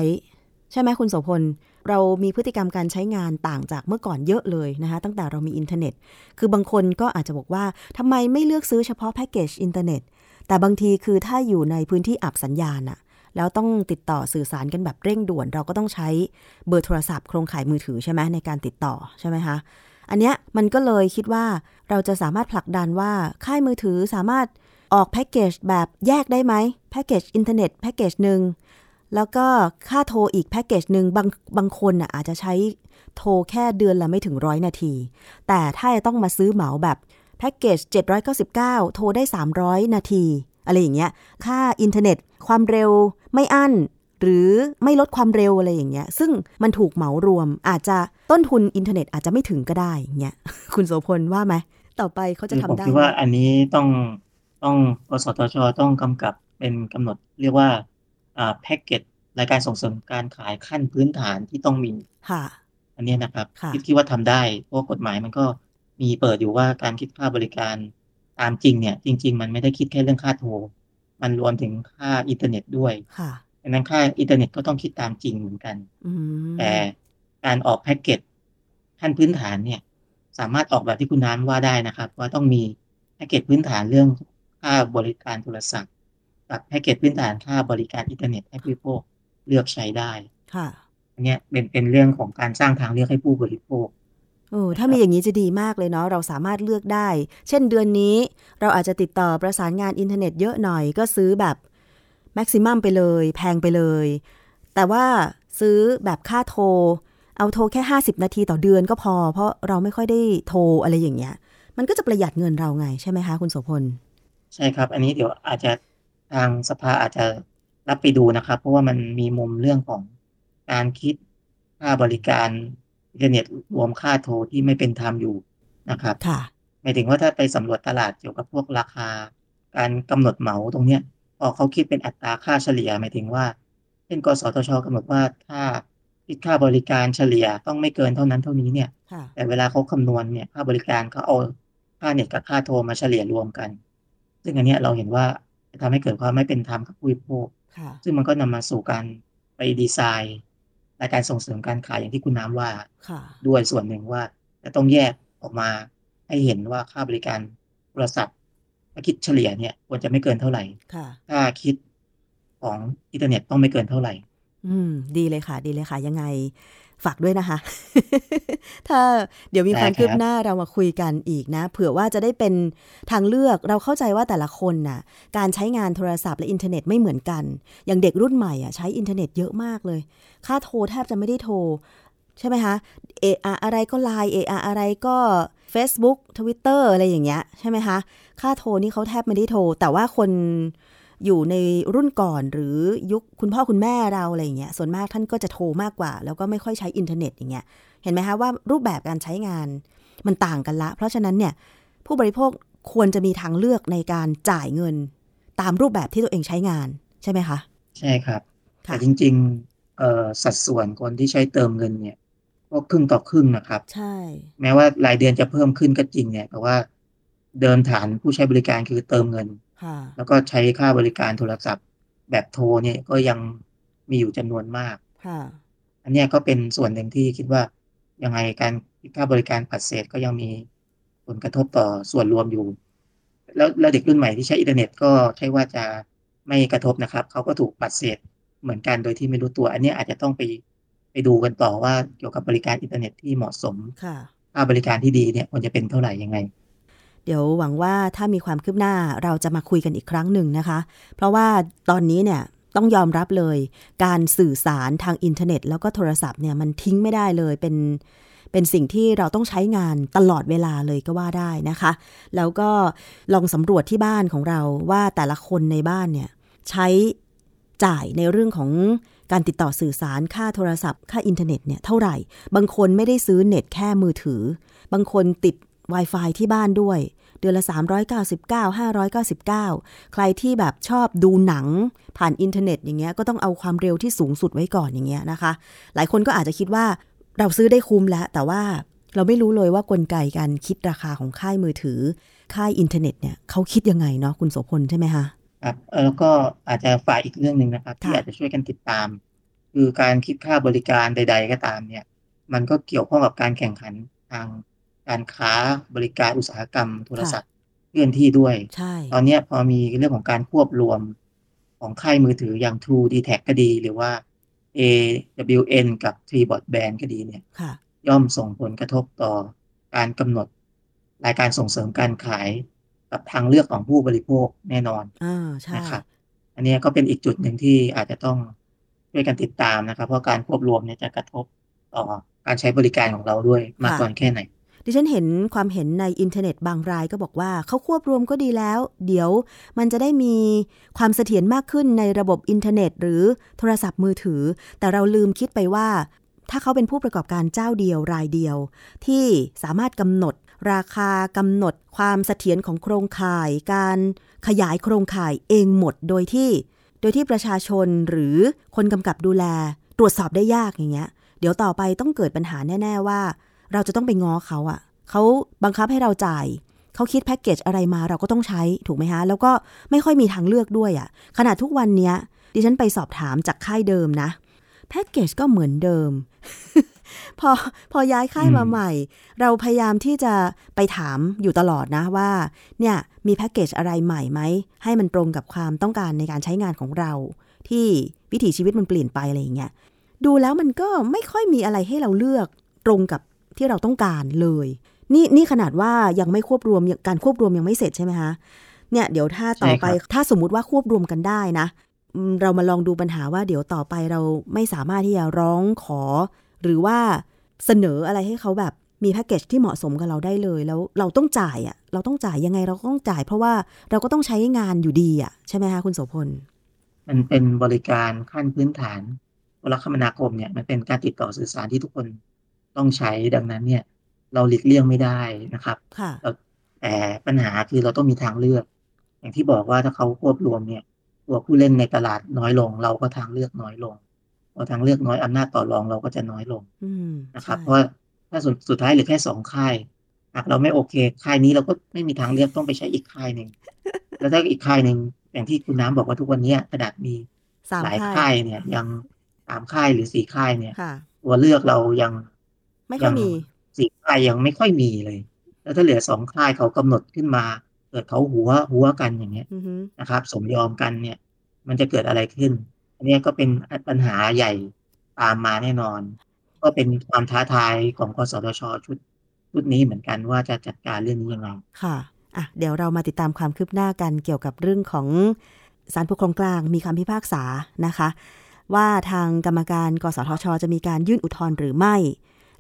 ใช่ไหมคุณโสภณ เรามีพฤติกรรมการใช้งานต่างจากเมื่อก่อนเยอะเลยนะคะ ตั้งแต่เรามีอินเทอร์เน็ต คือบางคนก็อาจจะบอกว่าทำไมไม่เลือกซื้อเฉพาะแพ็กเกจอินเทอร์เน็ต แต่บางทีคือถ้าอยู่ในพื้นที่อับสัญญาณอะแล้วต้องติดต่อสื่อสารกันแบบเร่งด่วน เราก็ต้องใช้เบอร์โทรศัพท์โครงข่ายมือถือใช่ไหมในการติดต่อใช่ไหมคะอันเนี้ยมันก็เลยคิดว่าเราจะสามารถผลักดันว่าค่ายมือถือสามารถออกแพ็กเกจแบบแยกได้ไหมแพ็กเกจอินเทอร์เน็ตแพ็กเกจหนึ่ง แล้วก็ค่าโทรอีกแพ็กเกจหนึ่งบางบางคนอะอาจจะใช้โทรแค่เดือนละไม่ถึงร้อยนาที แต่ถ้าจะต้องมาซื้อเหมาแบบแพ็กเกจ 799 โทรได้ 300 นาที อะไรอย่างเงี้ย ค่าอินเทอร์เน็ต ความเร็วไม่อั้น หรือไม่ลดความเร็วอะไรอย่างเงี้ย ซึ่งมันถูกเหมารวม อาจจะต้นทุนอินเทอร์เน็ตอาจจะไม่ถึงก็ได้เงี้ย คุณโสภณว่าไหม ต่อไปเขาจะทำได้ผมคิดว่าอันนี้ต้องต้องกสทชต้องกำกับเป็นกำหนดเรียกว่าอ่า แพ็กเกจรายการส่งเสริมการขายขั้นพื้นฐานที่ต้องมีค่ะ อันนี้นะครับ คิดคิดว่าทำได้เพราะกฎหมายมันก็มีเปิดอยู่ว่าการคิดค่าบริการตามจริงเนี่ย จริง ๆ มันไม่ได้คิดแค่เรื่องค่าโทรมันรวมถึงค่าอินเทอร์เน็ตด้วยค่ะดังนั้นค่าอินเทอร์เน็ตก็ต้องคิดตามจริงเหมือนกันแต่การออกแพ็กเกจขั้นพื้นฐานเนี่ย สามารถออกแบบที่คุณน้ำว่าได้นะครับ ว่าต้องมีแพ็กเกจพื้นฐานเรื่องค่าบริการโทรศัพท์ กับแพ็กเกจพื้นฐานค่าบริการอินเทอร์เน็ตให้ผู้บริโภคเลือกใช้ได้ ค่ะ อันนี้เป็นเป็นเรื่องของการสร้างทางเลือกให้ผู้บริโภคโอ้ถ้ามีอย่างนี้จะดีมากเลยเนาะ เราสามารถเลือกได้ เช่นเดือนนี้ เราอาจจะติดต่อประสานงานอินเทอร์เน็ตเยอะหน่อยก็ซื้อแบบแม็กซิมัมไปเลย แพงไปเลย แต่ว่าซื้อแบบค่าโทร เอาโทรแค่ 50 นาทีต่อเดือนก็พอ เพราะเราไม่ค่อยได้โทรอะไรอย่างเงี้ย มันก็จะประหยัดเงินเราไงใช่ไหมคะ คุณโสพล ใช่ครับ อันนี้เดี๋ยวอาจจะ ทางสภาอาจจะรับไปดูนะครับ เพราะว่ามันมีมุมเรื่องของการคิดค่าบริการอินเทอร์เน็ตรวมค่าโทรที่ไม่เป็นธรรมอยู่นะครับค่ะหมายถึงว่าถ้าไปสำรวจตลาดเกี่ยวกับพวกราคา การกำหนดเหมาตรงเนี้ยพอเขาคิดเป็นอัตราค่าเฉลี่ยหมายถึงว่าเช่นกสทชกำหนดว่าถ้าคิดค่าบริการเฉลี่ยต้องไม่เกินเท่านั้นเท่านี้เนี่ย แต่เวลาเขาคำนวณเนี่ยค่าบริการเขาเอาค่าเน็ตกับค่าโทรมาเฉลี่ยรวมกัน ซึ่งอันนี้เราเห็นว่าจะ ทำให้เกิดความไม่เป็นธรรมกับผู้บริโภคซึ่งมันก็นำมาสู่การไปดีไซน์รายการส่งเสริมการขายอย่างที่คุณน้ำว่าด้วยส่วนหนึ่งว่าจะต้องแยกออกมาให้เห็นว่าค่าบริการโทรศัพท์ถ้าคิดเฉลี่ยเนี่ยควรจะไม่เกินเท่าไหร่ถ้าคิดของอินเทอร์เน็ตต้องไม่เกินเท่าไหร่ อืม ดีเลยค่ะ ดีเลยค่ะ ยังไง ฝากด้วยนะคะ ถ้าเดี๋ยวมีความคืบหน้าเรามาคุยกันอีกนะ เผื่อว่าจะได้เป็นทางเลือกเราเข้าใจว่าแต่ละคนน่ะ การใช้งานโทรศัพท์และอินเทอร์เน็ตไม่เหมือนกัน อย่างเด็กรุ่นใหม่อะใช้อินเทอร์เน็ตเยอะมากเลย ค่าโทรแทบจะไม่ได้โทร ใช่ไหมคะเอออะไรก็ไลน์เอออะไรก็ Facebook Twitter อะไรอย่างเงี้ยใช่ไหมคะ ค่าโทรนี่เขาแทบไม่ได้โทร แต่ว่าคน อยู่ในรุ่นก่อนหรือยุคคุณพ่อคุณแม่เราอะไรเงี้ยส่วนมากท่านก็จะโทรมากกว่า แล้วก็ไม่ค่อยใช้อินเทอร์เน็ตอย่างเงี้ยเห็นไหมคะว่ารูปแบบการใช้งานมันต่างกันละ เพราะฉะนั้นเนี่ยผู้บริโภคควรจะมีทางเลือกในการจ่ายเงินตามรูปแบบที่ตัวเองใช้งานใช่ไหมคะ ใช่ครับ แต่จริงๆสัดส่วนคนที่ใช้เติมเงินเนี่ยก็ครึ่งต่อครึ่งนะครับ ใช่ แม้ว่ารายเดือนจะเพิ่มขึ้นก็จริงเนี่ยแต่ว่าเดินฐานผู้ใช้บริการคือเติมเงิน แล้วก็ใช้ค่าบริการโทรศัพท์แบบโทรเนี่ยก็ยังมีอยู่จำนวนมากอันนี้ก็เป็นส่วนหนึ่งที่คิดว่ายังไงการค่าบริการปัดเศษก็ยังมีผลกระทบต่อส่วนรวมอยู่ แล้วแล้วเด็กรุ่นใหม่ที่ใช้อินเทอร์เน็ตก็ใช่ว่าจะไม่กระทบนะครับ เขาก็ถูกปัดเศษเหมือนกันโดยที่ไม่รู้ตัว อันนี้อาจจะต้องไปไปดูกันต่อว่าเกี่ยวกับบริการอินเทอร์เน็ตที่เหมาะสมค่าบริการที่ดีเนี่ยควรจะเป็นเท่าไหร่ยังไง เดี๋ยวหวังว่าถ้ามีความคืบหน้าเราจะมาคุยกันอีกครั้งหนึ่งนะคะ เพราะว่าตอนนี้เนี่ยต้องยอมรับเลย การสื่อสารทางอินเทอร์เน็ต แล้วก็โทรศัพท์เนี่ยมันทิ้งไม่ได้เลยเป็นเป็นสิ่งที่เราต้องใช้งานตลอดเวลาเลยก็ว่าได้นะคะ แล้วก็ลองสำรวจที่บ้านของเราว่าแต่ละคนในบ้านเนี่ยใช้จ่ายในเรื่องของการติดต่อสื่อสารค่าโทรศัพท์ ค่าอินเทอร์เน็ตเนี่ยเท่าไหร่ บางคนไม่ได้ซื้อเน็ตแค่มือถือ บางคนติด Wi-Fi ที่บ้านด้วย เดือนละ 399 599 ใครที่แบบชอบดูหนังผ่านอินเทอร์เน็ตอย่างเงี้ยก็ต้องเอาความเร็วที่สูงสุดไว้ก่อนอย่างเงี้ยนะคะ หลายคนก็อาจจะคิดว่าเราซื้อได้คุ้มแล้ว แต่ว่าเราไม่รู้เลยว่ากลไกการคิดราคาของค่ายมือถือ ค่ายอินเทอร์เน็ตเนี่ยเขาคิดยังไงเนาะคุณโสพลใช่ไหมคะครับแล้วก็อาจจะฝ่ายอีกเรื่องหนึ่งนะครับ ที่อาจจะช่วยกันติดตาม คือการคิดค่าบริการใด ๆ ก็ตามเนี่ย มันก็เกี่ยวข้องกับการแข่งขันทาง การค้าบริการอุตสาหกรรมโทรศัพท์เคลื่อนที่ด้วย ตอนนี้พอมีเรื่องของการควบรวมของค่ายมือถืออย่าง True d t a c ก็ดีหรือว่า AWN กับ t r e e b o d Band ก็ดีเนี่ยย่อมส่งผลกระทบต่อการกำหนดรายการส่งเสริมการขายกับทางเลือกของผู้บริโภคแน่นอนอ่าใช่นะครับ อันนี้ก็เป็นอีกจุดหนึ่งที่อาจจะต้องช่วยกันติดตามนะครับ เพราะการควบรวมเนี่ยจะกระทบต่อการใช้บริการของเราด้วยมากกว่าแค่ไหน ดิฉันเห็นความเห็นในอินเทอร์เน็ตบางรายก็บอกว่าเขาควบรวมก็ดีแล้ว เดี๋ยวมันจะได้มีความเสถียรมากขึ้นในระบบอินเทอร์เน็ต หรือโทรศัพท์มือถือ แต่เราลืมคิดไปว่า ถ้าเขาเป็นผู้ประกอบการเจ้าเดียวรายเดียว ที่สามารถกำหนดราคากำหนดความเสถียรของโครงข่าย การขยายโครงข่ายเองหมดโดยที่ โดยที่ประชาชนหรือคนกำกับดูแล ตรวจสอบได้ยากอย่างเงี้ย เดี๋ยวต่อไปต้องเกิดปัญหาแน่ ๆ ว่า เราจะต้องไปง้อเขาอะเขาบังคับให้เราจ่ายเขาคิดแพ็กเกจอะไรมาเราก็ต้องใช้ถูกไหมฮะ แล้วก็ไม่ค่อยมีทางเลือกด้วยอะขนาดทุกวันนี้ดิฉันไปสอบถามจากค่ายเดิมนะแพ็กเกจก็เหมือนเดิม พอพอย้ายค่ายมาใหม่ เราพยายามที่จะไปถามอยู่ตลอดนะว่า เนี่ยมีแพ็กเกจอะไรใหม่ไหม ให้มันตรงกับความต้องการในการใช้งานของเรา ที่วิถีชีวิตมันเปลี่ยนไปอะไรอย่างเงี้ยดูแล้วมันก็ไม่ค่อยมีอะไรให้เราเลือกตรงกับ ที่เราต้องการเลย นี่นี่ขนาดว่ายังไม่ควบรวมการควบรวมยังไม่เสร็จใช่ไหมคะเนี่ยเดี๋ยวถ้าต่อไปถ้าสมมุติว่าควบรวมกันได้นะ เรามาลองดูปัญหาว่าเดี๋ยวต่อไปเราไม่สามารถที่จะร้องขอ หรือว่าเสนออะไรให้เขาแบบมีแพ็กเกจที่เหมาะสมกับเราได้เลยแล้วเราต้องจ่ายอะ เราต้องจ่ายยังไงเราก็ต้องจ่าย เพราะว่าเราก็ต้องใช้งานอยู่ดีอะใช่ไหมคะคุณโสพลมันเป็นบริการขั้นพื้นฐานโทรคมนาคมเนี่ยมันเป็นการติดต่อสื่อสารที่ทุกคน ต้องใช้ดังนั้นเนี่ย เราหลีกเลี่ยงไม่ได้นะครับค่ะแต่ปัญหาคือเราต้องมีทางเลือก อย่างที่บอกว่าถ้าเขาควบรวมเนี่ย ตัวผู้เล่นในตลาดน้อยลง เราก็ทางเลือกน้อยลงพอทางเลือกน้อยอำนาจต่อรองเราก็จะน้อยลงนะครับ เพราะถ้าสุดสุดท้ายเหลือแค่สองค่ายหากเราไม่โอเคค่ายนี้เราก็ไม่มีทางเลือกต้องไปใช้อีกค่ายหนึ่งแล้วถ้าอีกค่ายหนึ่งอย่างที่คุณน้ำบอกว่าทุกวันนี้กระดาษมีหลายค่ายเนี่ย ยังสามค่ายหรือสี่ค่ายเนี่ยตัวเลือกเรายัง ไม่ค่อยมีสี่ค่ายยังไม่ค่อยมีเลย แล้วถ้าเหลือสองค่ายเขากำหนดขึ้นมา เกิดเขาหัวหัวกันอย่างเงี้ยนะครับ สมยอมกันเนี่ย มันจะเกิดอะไรขึ้น อันนี้ก็เป็นปัญหาใหญ่ตามมาแน่นอน ก็เป็นความท้าทายของกสทชชุดชุดนี้เหมือนกันว่าจะจัดการเรื่องนี้ยังไงค่ะอะ เดี๋ยวเรามาติดตามความคืบหน้ากันเกี่ยวกับเรื่องของศาลปกครองกลางมีคำพิพากษานะคะ ว่าทางกรรมการ กสทช จะมีการยื่นอุทธรณ์หรือไม่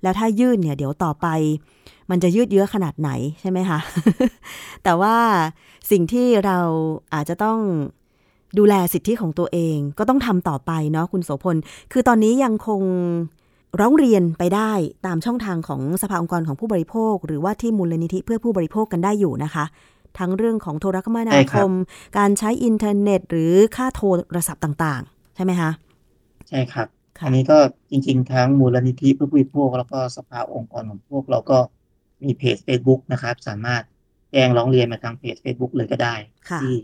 แล้วถ้ายื่นเนี่ยเดี๋ยวต่อไป มันจะยืดเยื้อขนาดไหนใช่ไหมคะ แต่ว่าสิ่งที่เราอาจจะต้องดูแลสิทธิของตัวเองก็ต้องทำต่อไปเนาะคุณโสพล คือตอนนี้ยังคงร้องเรียนไปได้ตามช่องทางของสภาองค์กรของผู้บริโภค หรือว่าที่มูลนิธิเพื่อผู้บริโภคกันได้อยู่นะคะ ทั้งเรื่องของโทรคมนาคม การใช้อินเทอร์เน็ต หรือค่าโทรศัพท์ต่าง ๆ ใช่ไหมคะ ใช่ครับ อันนี้ก็จริง ๆ ทั้งมูลนิธิเพื่อผู้บริโภคแล้วก็สภาองค์กรของพวกเราก็มีเพจ Facebook นะครับ สามารถแจ้งร้องเรียนมาทางเพจ Facebook เลยก็ได้ ที่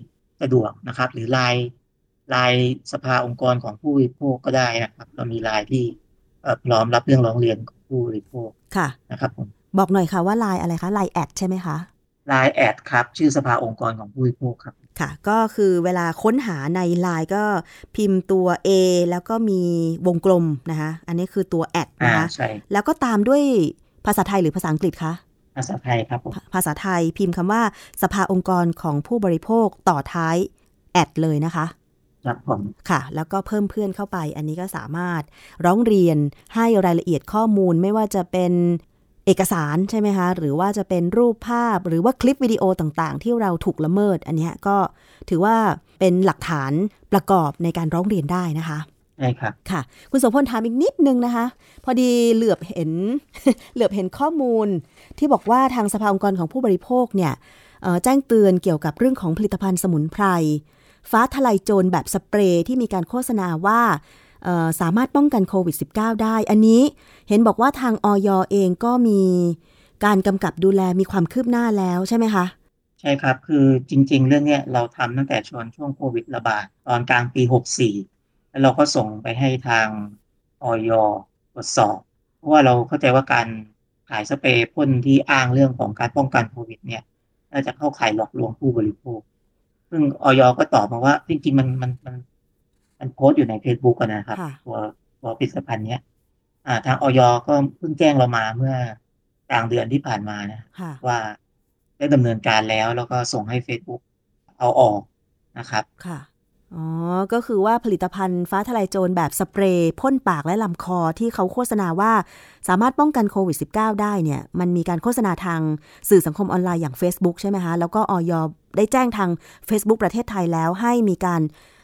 สะดวกนะครับ หรือไลน์ไลน์สภาองค์กรของผู้บริโภคก็ได้นะครับ เรามีไลน์ที่พร้อมรับเรื่องร้องเรียนของผู้บริโภคค่ะนะครับผมบอกหน่อยค่ะว่าไลน์อะไรคะไลน์ at ใช่ไหมคะไลน์ at ครับ ชื่อสภาองค์กรของผู้บริโภคครับ ค่ะ ก็คือเวลาค้นหาในไลน์ก็พิมพ์ตัว A แล้วก็มีวงกลมนะคะอันนี้คือตัว at นะคะใช่แล้วก็ตามด้วยภาษาไทยหรือภาษาอังกฤษคะภาษาไทยครับภาษาไทยพิมพ์คำว่าสภาองค์กรของผู้บริโภคต่อท้ายแอดเลยนะคะครับผมค่ะ แล้วก็เพิ่มเพื่อนเข้าไป อันนี้ก็สามารถร้องเรียนให้รายละเอียดข้อมูลไม่ว่าจะเป็น เอกสารใช่ไหมคะหรือว่าจะเป็นรูปภาพหรือว่าคลิปวิดีโอต่างๆ ที่เราถูกละเมิด อันนี้ก็ถือว่าเป็นหลักฐานประกอบในการร้องเรียนได้นะคะใช่ครับค่ะ คุณสมพลถามอีกนิดนึงนะคะ พอดีเหลือบเห็นเหลือบเห็นข้อมูล ที่บอกว่าทางสภาองค์กรของผู้บริโภคเนี่ยแจ้งเตือนเกี่ยวกับเรื่องของผลิตภัณฑ์สมุนไพรฟ้าทลายโจรแบบสเปรย์ที่มีการโฆษณาว่า สามารถป้องกันโควิด -19 ได้ อันนี้เห็นบอกว่าทางออยเองก็มีการกำกับดูแลมีความคืบหน้าแล้วใช่ไหมคะ ใช่ครับ คือจริง ๆ เรื่องนี้เราทำตั้งแต่ช่วงช่วงโควิดระบาด ตอนกลางปี 64 แล้วเราก็ส่งไปให้ทางออยตรวจสอบ เพราะว่าเราเข้าใจว่าการขายสเปรย์พ่นที่อ้างเรื่องของการป้องกันโควิดเนี่ยน่าจะเข้าข่ายหลอกลวงผู้บริโภค ซึ่งออยก็ตอบมาว่า จริงๆ มันมันมัน มันโพสต์อยู่ใน Facebook กันนะครับ ตัวตัวผลิตภัณฑ์เนี้ย อ่า ทางออยก็เพิ่งแจ้งเรามาเมื่อกลางเดือนที่ผ่านมานะว่าได้ดำเนินการแล้ว แล้วก็ส่งให้ Facebook เอาออกนะครับค่ะอ๋อ ก็คือว่าผลิตภัณฑ์ฟ้าทลายโจรแบบสเปรย์พ่นปากและลำคอที่เขาโฆษณาว่าสามารถป้องกันโควิด -19 ได้เนี่ย มันมีการโฆษณาทางสื่อสังคมออนไลน์อย่าง Facebook ใช่ไหมคะ แล้วก็ออยได้แจ้งทาง Facebook ประเทศไทยแล้วให้มีการ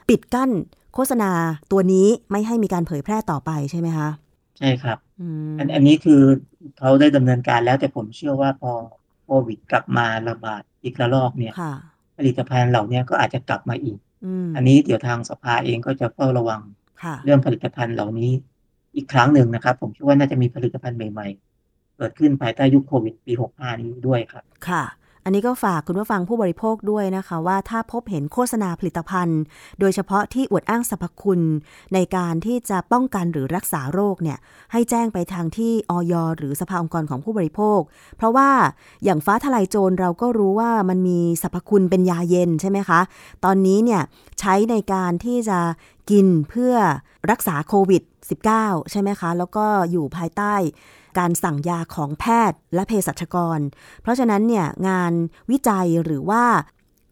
ปิดกั้น โฆษณาตัวนี้ไม่ให้มีการเผยแพร่ต่อไปใช่ไหมคะใช่ครับอันอันนี้คือเขาได้ดำเนินการแล้วแต่ผมเชื่อว่าพอโควิดกลับมาระบาดอีกระลอกเนี่ยผลิตภัณฑ์เหล่านี้ก็อาจจะกลับมาอีกอันนี้เดี๋ยวทางสภาเองก็จะเฝ้าระวังเรื่องผลิตภัณฑ์เหล่านี้อีกครั้งหนึ่งนะครับ ผมคิดว่าน่าจะมีผลิตภัณฑ์ใหม่ ๆ เกิดขึ้นภายใต้ยุคโควิดปี 65 นี้ด้วยครับ ค่ะ อันนี้ก็ฝากคุณผู้ฟังผู้บริโภคด้วยนะคะว่าถ้าพบเห็นโฆษณาผลิตภัณฑ์ โดยเฉพาะที่อวดอ้างสรรพคุณ ในการที่จะป้องกันหรือรักษาโรคเนี่ยให้แจ้งไปทางที่ออยหรือสภาองค์กรของผู้บริโภค เพราะว่าอย่างฟ้าทลายโจรเราก็รู้ว่ามันมีสรรพคุณเป็นยาเย็นใช่ไหมคะ ตอนนี้เนี่ยใช้ในการที่จะกินเพื่อรักษาโควิด -19 ใช่ไหมคะ แล้วก็อยู่ภายใต้ การสั่งยาของแพทย์และเภสัชกร เพราะฉะนั้นเนี่ยงานวิจัยหรือว่า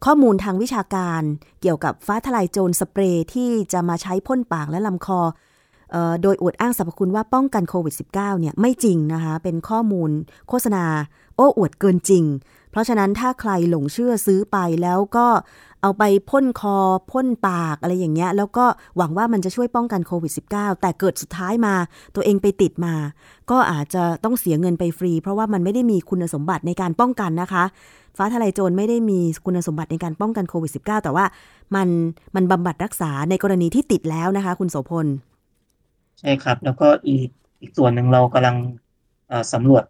ข้อมูลทางวิชาการเกี่ยวกับฟ้าทลายโจรสเปรย์ที่จะมาใช้พ่นปากและลำคอโดยอวดอ้างสรรพคุณว่าป้องกันโควิด -19 เนี่ยไม่จริงนะคะ เป็นข้อมูลโฆษณา โอ้อวดเกินจริง เพราะฉะนั้นถ้าใครหลงเชื่อซื้อไปแล้วก็เอาไปพ่นคอพ่นปากอะไรอย่างเงี้ย แล้วก็หวังว่ามันจะช่วยป้องกันโควิด -19 แต่เกิดสุดท้ายมาตัวเองไปติดมา ก็อาจจะต้องเสียเงินไปฟรี เพราะว่ามันไม่ได้มีคุณสมบัติในการป้องกันนะคะ ฟ้าทลายโจรไม่ได้มีคุณสมบัติในการป้องกันโควิด -19 แต่ว่ามันมันบำบัดรักษาในกรณีที่ติดแล้วนะคะ คุณโสพล ใช่ครับ แล้วก็อีกอีกส่วนหนึ่งเรากำลังสำรวจ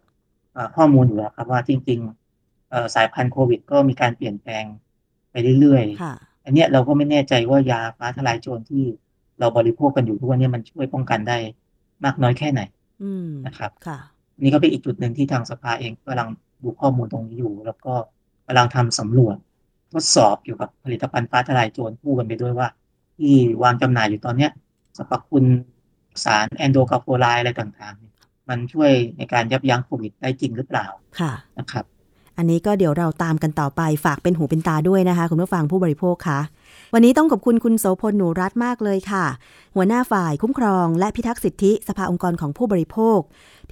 ข้อมูลอยู่แล้วครับว่าจริง ๆ สายพันธุ์โควิด ก็มีการเปลี่ยนแปลงไปเรื่อยๆ อันเนี้ยเราก็ไม่แน่ใจว่ายาฟ้าทลายโจรที่เราบริโภคกันอยู่ทุกวันนี้มันช่วยป้องกันได้มากน้อยแค่ไหนนะครับค่ะนี่ก็เป็นอีกจุดหนึ่งที่ทางสภาเองกำลังดูข้อมูลตรงนี้อยู่ แล้วก็กำลังทำสำรวจทดสอบเกี่ยวกับผลิตภัณฑ์ฟ้าทลายโจรคู่กันไปด้วยว่า ที่วางจำหน่ายอยู่ตอนเนี้ยสรรพคุณสารแอนโดคาโฟไลอะไรต่างๆ มันช่วยในการยับยั้งโควิดได้จริงหรือเปล่าค่ะนะครับ อันนี้ก็เดี๋ยวเราตามกันต่อไปฝากเป็นหูเป็นตาด้วยนะคะ คุณผู้ฟังผู้บริโภคคะวันนี้ต้องขอบคุณคุณโสพลหนูรัตมากเลยค่ะ หัวหน้าฝ่ายคุ้มครอง และพิทักษ์สิทธิสภาองค์กรของผู้บริโภค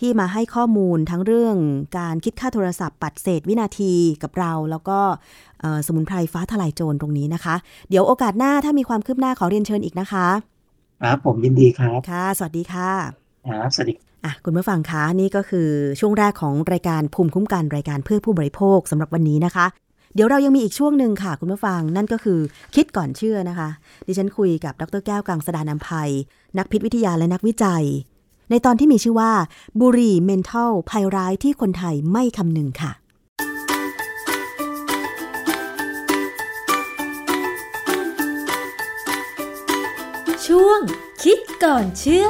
ที่มาให้ข้อมูลทั้งเรื่องการคิดค่าโทรศัพท์ปัดเศษวินาทีกับเรา แล้วก็สมุนไพรฟ้าทลายโจรตรงนี้นะคะ เดี๋ยวโอกาสหน้าถ้ามีความคืบหน้าขอเรียนเชิญอีกนะคะครับผมยินดีครับค่ะ สวัสดีค่ะครับสวัสดี อะคุณผู้ฟังคะนี่ก็คือช่วงแรกของรายการภูมิคุ้มกันรายการเพื่อผู้บริโภคสำหรับวันนี้นะคะ เดี๋ยวเรายังมีอีกช่วงหนึ่งค่ะ คุณผู้ฟังนั่นก็คือคิดก่อนเชื่อนะคะ ดิฉันคุยกับดรแก้วกังสดานนภัย นักพิษวิทยาและนักวิจัย ในตอนที่มีชื่อว่า บุรีเมนทัลภัยร้ายที่คนไทยไม่คำนึงค่ะช่วงคิดก่อนเชื่อ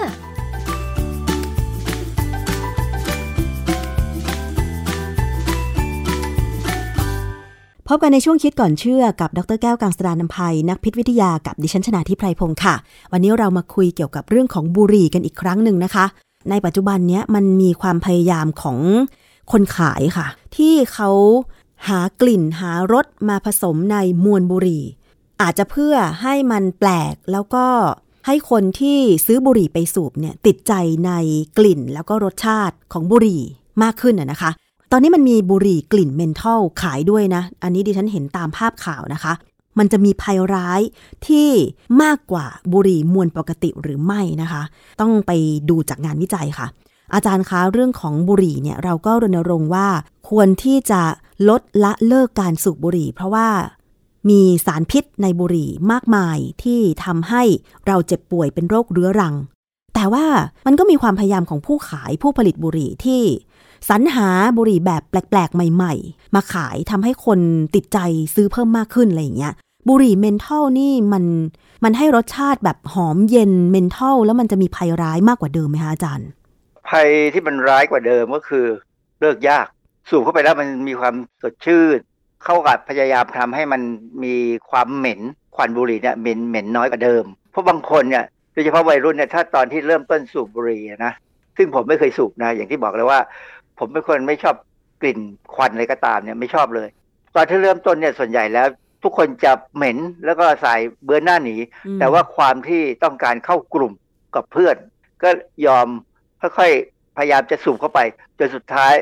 พบกันในช่วงคิดก่อนเชื่อกับดรแก้วกังสดานนภัย นักพิษวิทยากับดิฉันชนาทิพไพรพงศ์ค่ะ วันนี้เรามาคุยเกี่ยวกับเรื่องของบุหรี่กันอีกครั้งหนึ่งนะคะ ในปัจจุบันนี้มันมีความพยายามของคนขายค่ะ ที่เขาหากลิ่นหารสมาผสมในมวลบุหรี่ อาจจะเพื่อให้มันแปลกแล้วก็ให้คนที่ซื้อบุหรี่ไปสูบเนี่ยติดใจในกลิ่นแล้วก็รสชาติของบุหรี่มากขึ้นนะคะ ตอนนี้มันมีบุหรี่กลิ่นเมนทัลขายด้วยนะ อันนี้ดิฉันเห็นตามภาพข่าวนะคะ มันจะมีภัยร้ายที่มากกว่าบุหรี่มวลปกติหรือไม่นะคะ ต้องไปดูจากงานวิจัยค่ะ อาจารย์คะเรื่องของบุหรี่เนี่ยเราก็รณรงค์ว่า ควรที่จะลดละเลิกการสูบบุหรี่ เพราะว่ามีสารพิษในบุหรี่มากมายที่ทำให้เราเจ็บป่วยเป็นโรคเรื้อรัง แต่ว่ามันก็มีความพยายามของผู้ขายผู้ผลิตบุหรี่ที่ สรรหาบุหรี่แบบแปลกๆ ใหม่ ๆ มาขายทำให้คนติดใจซื้อเพิ่มมากขึ้นอะไรอย่างเงี้ยบุหรี่เมนทัลนี่มันมันให้รสชาติแบบหอมเย็นเมนทัลแล้วมันจะมีภัยร้ายมากกว่าเดิมไหมคะอาจารย์ ภัยที่มันร้ายกว่าเดิมก็คือเลิกยาก สูบเข้าไปแล้วมันมีความสดชื่น เข้ากับพยายามทำให้มันมีความเหม็นควันบุหรี่เนี่ยเหม็นเหม็นน้อยกว่าเดิม เพราะบางคนเนี่ยโดยเฉพาะวัยรุ่นเนี่ยถ้าตอนที่เริ่มต้นสูบบุหรี่นะซึ่งผมไม่เคยสูบนะอย่างที่บอกเลยว่า ผมเป็นคนไม่ชอบกลิ่นควันอะไรก็ตามเนี่ยไม่ชอบเลย ตอนที่เริ่มต้นเนี่ยส่วนใหญ่แล้ว ทุกคนจะเหม็นแล้วก็ใส่เบือนหน้าหนี แต่ว่าความที่ต้องการเข้ากลุ่มกับเพื่อน ก็ยอมค่อยๆพยายามจะสูบเข้าไปจนสุดท้าย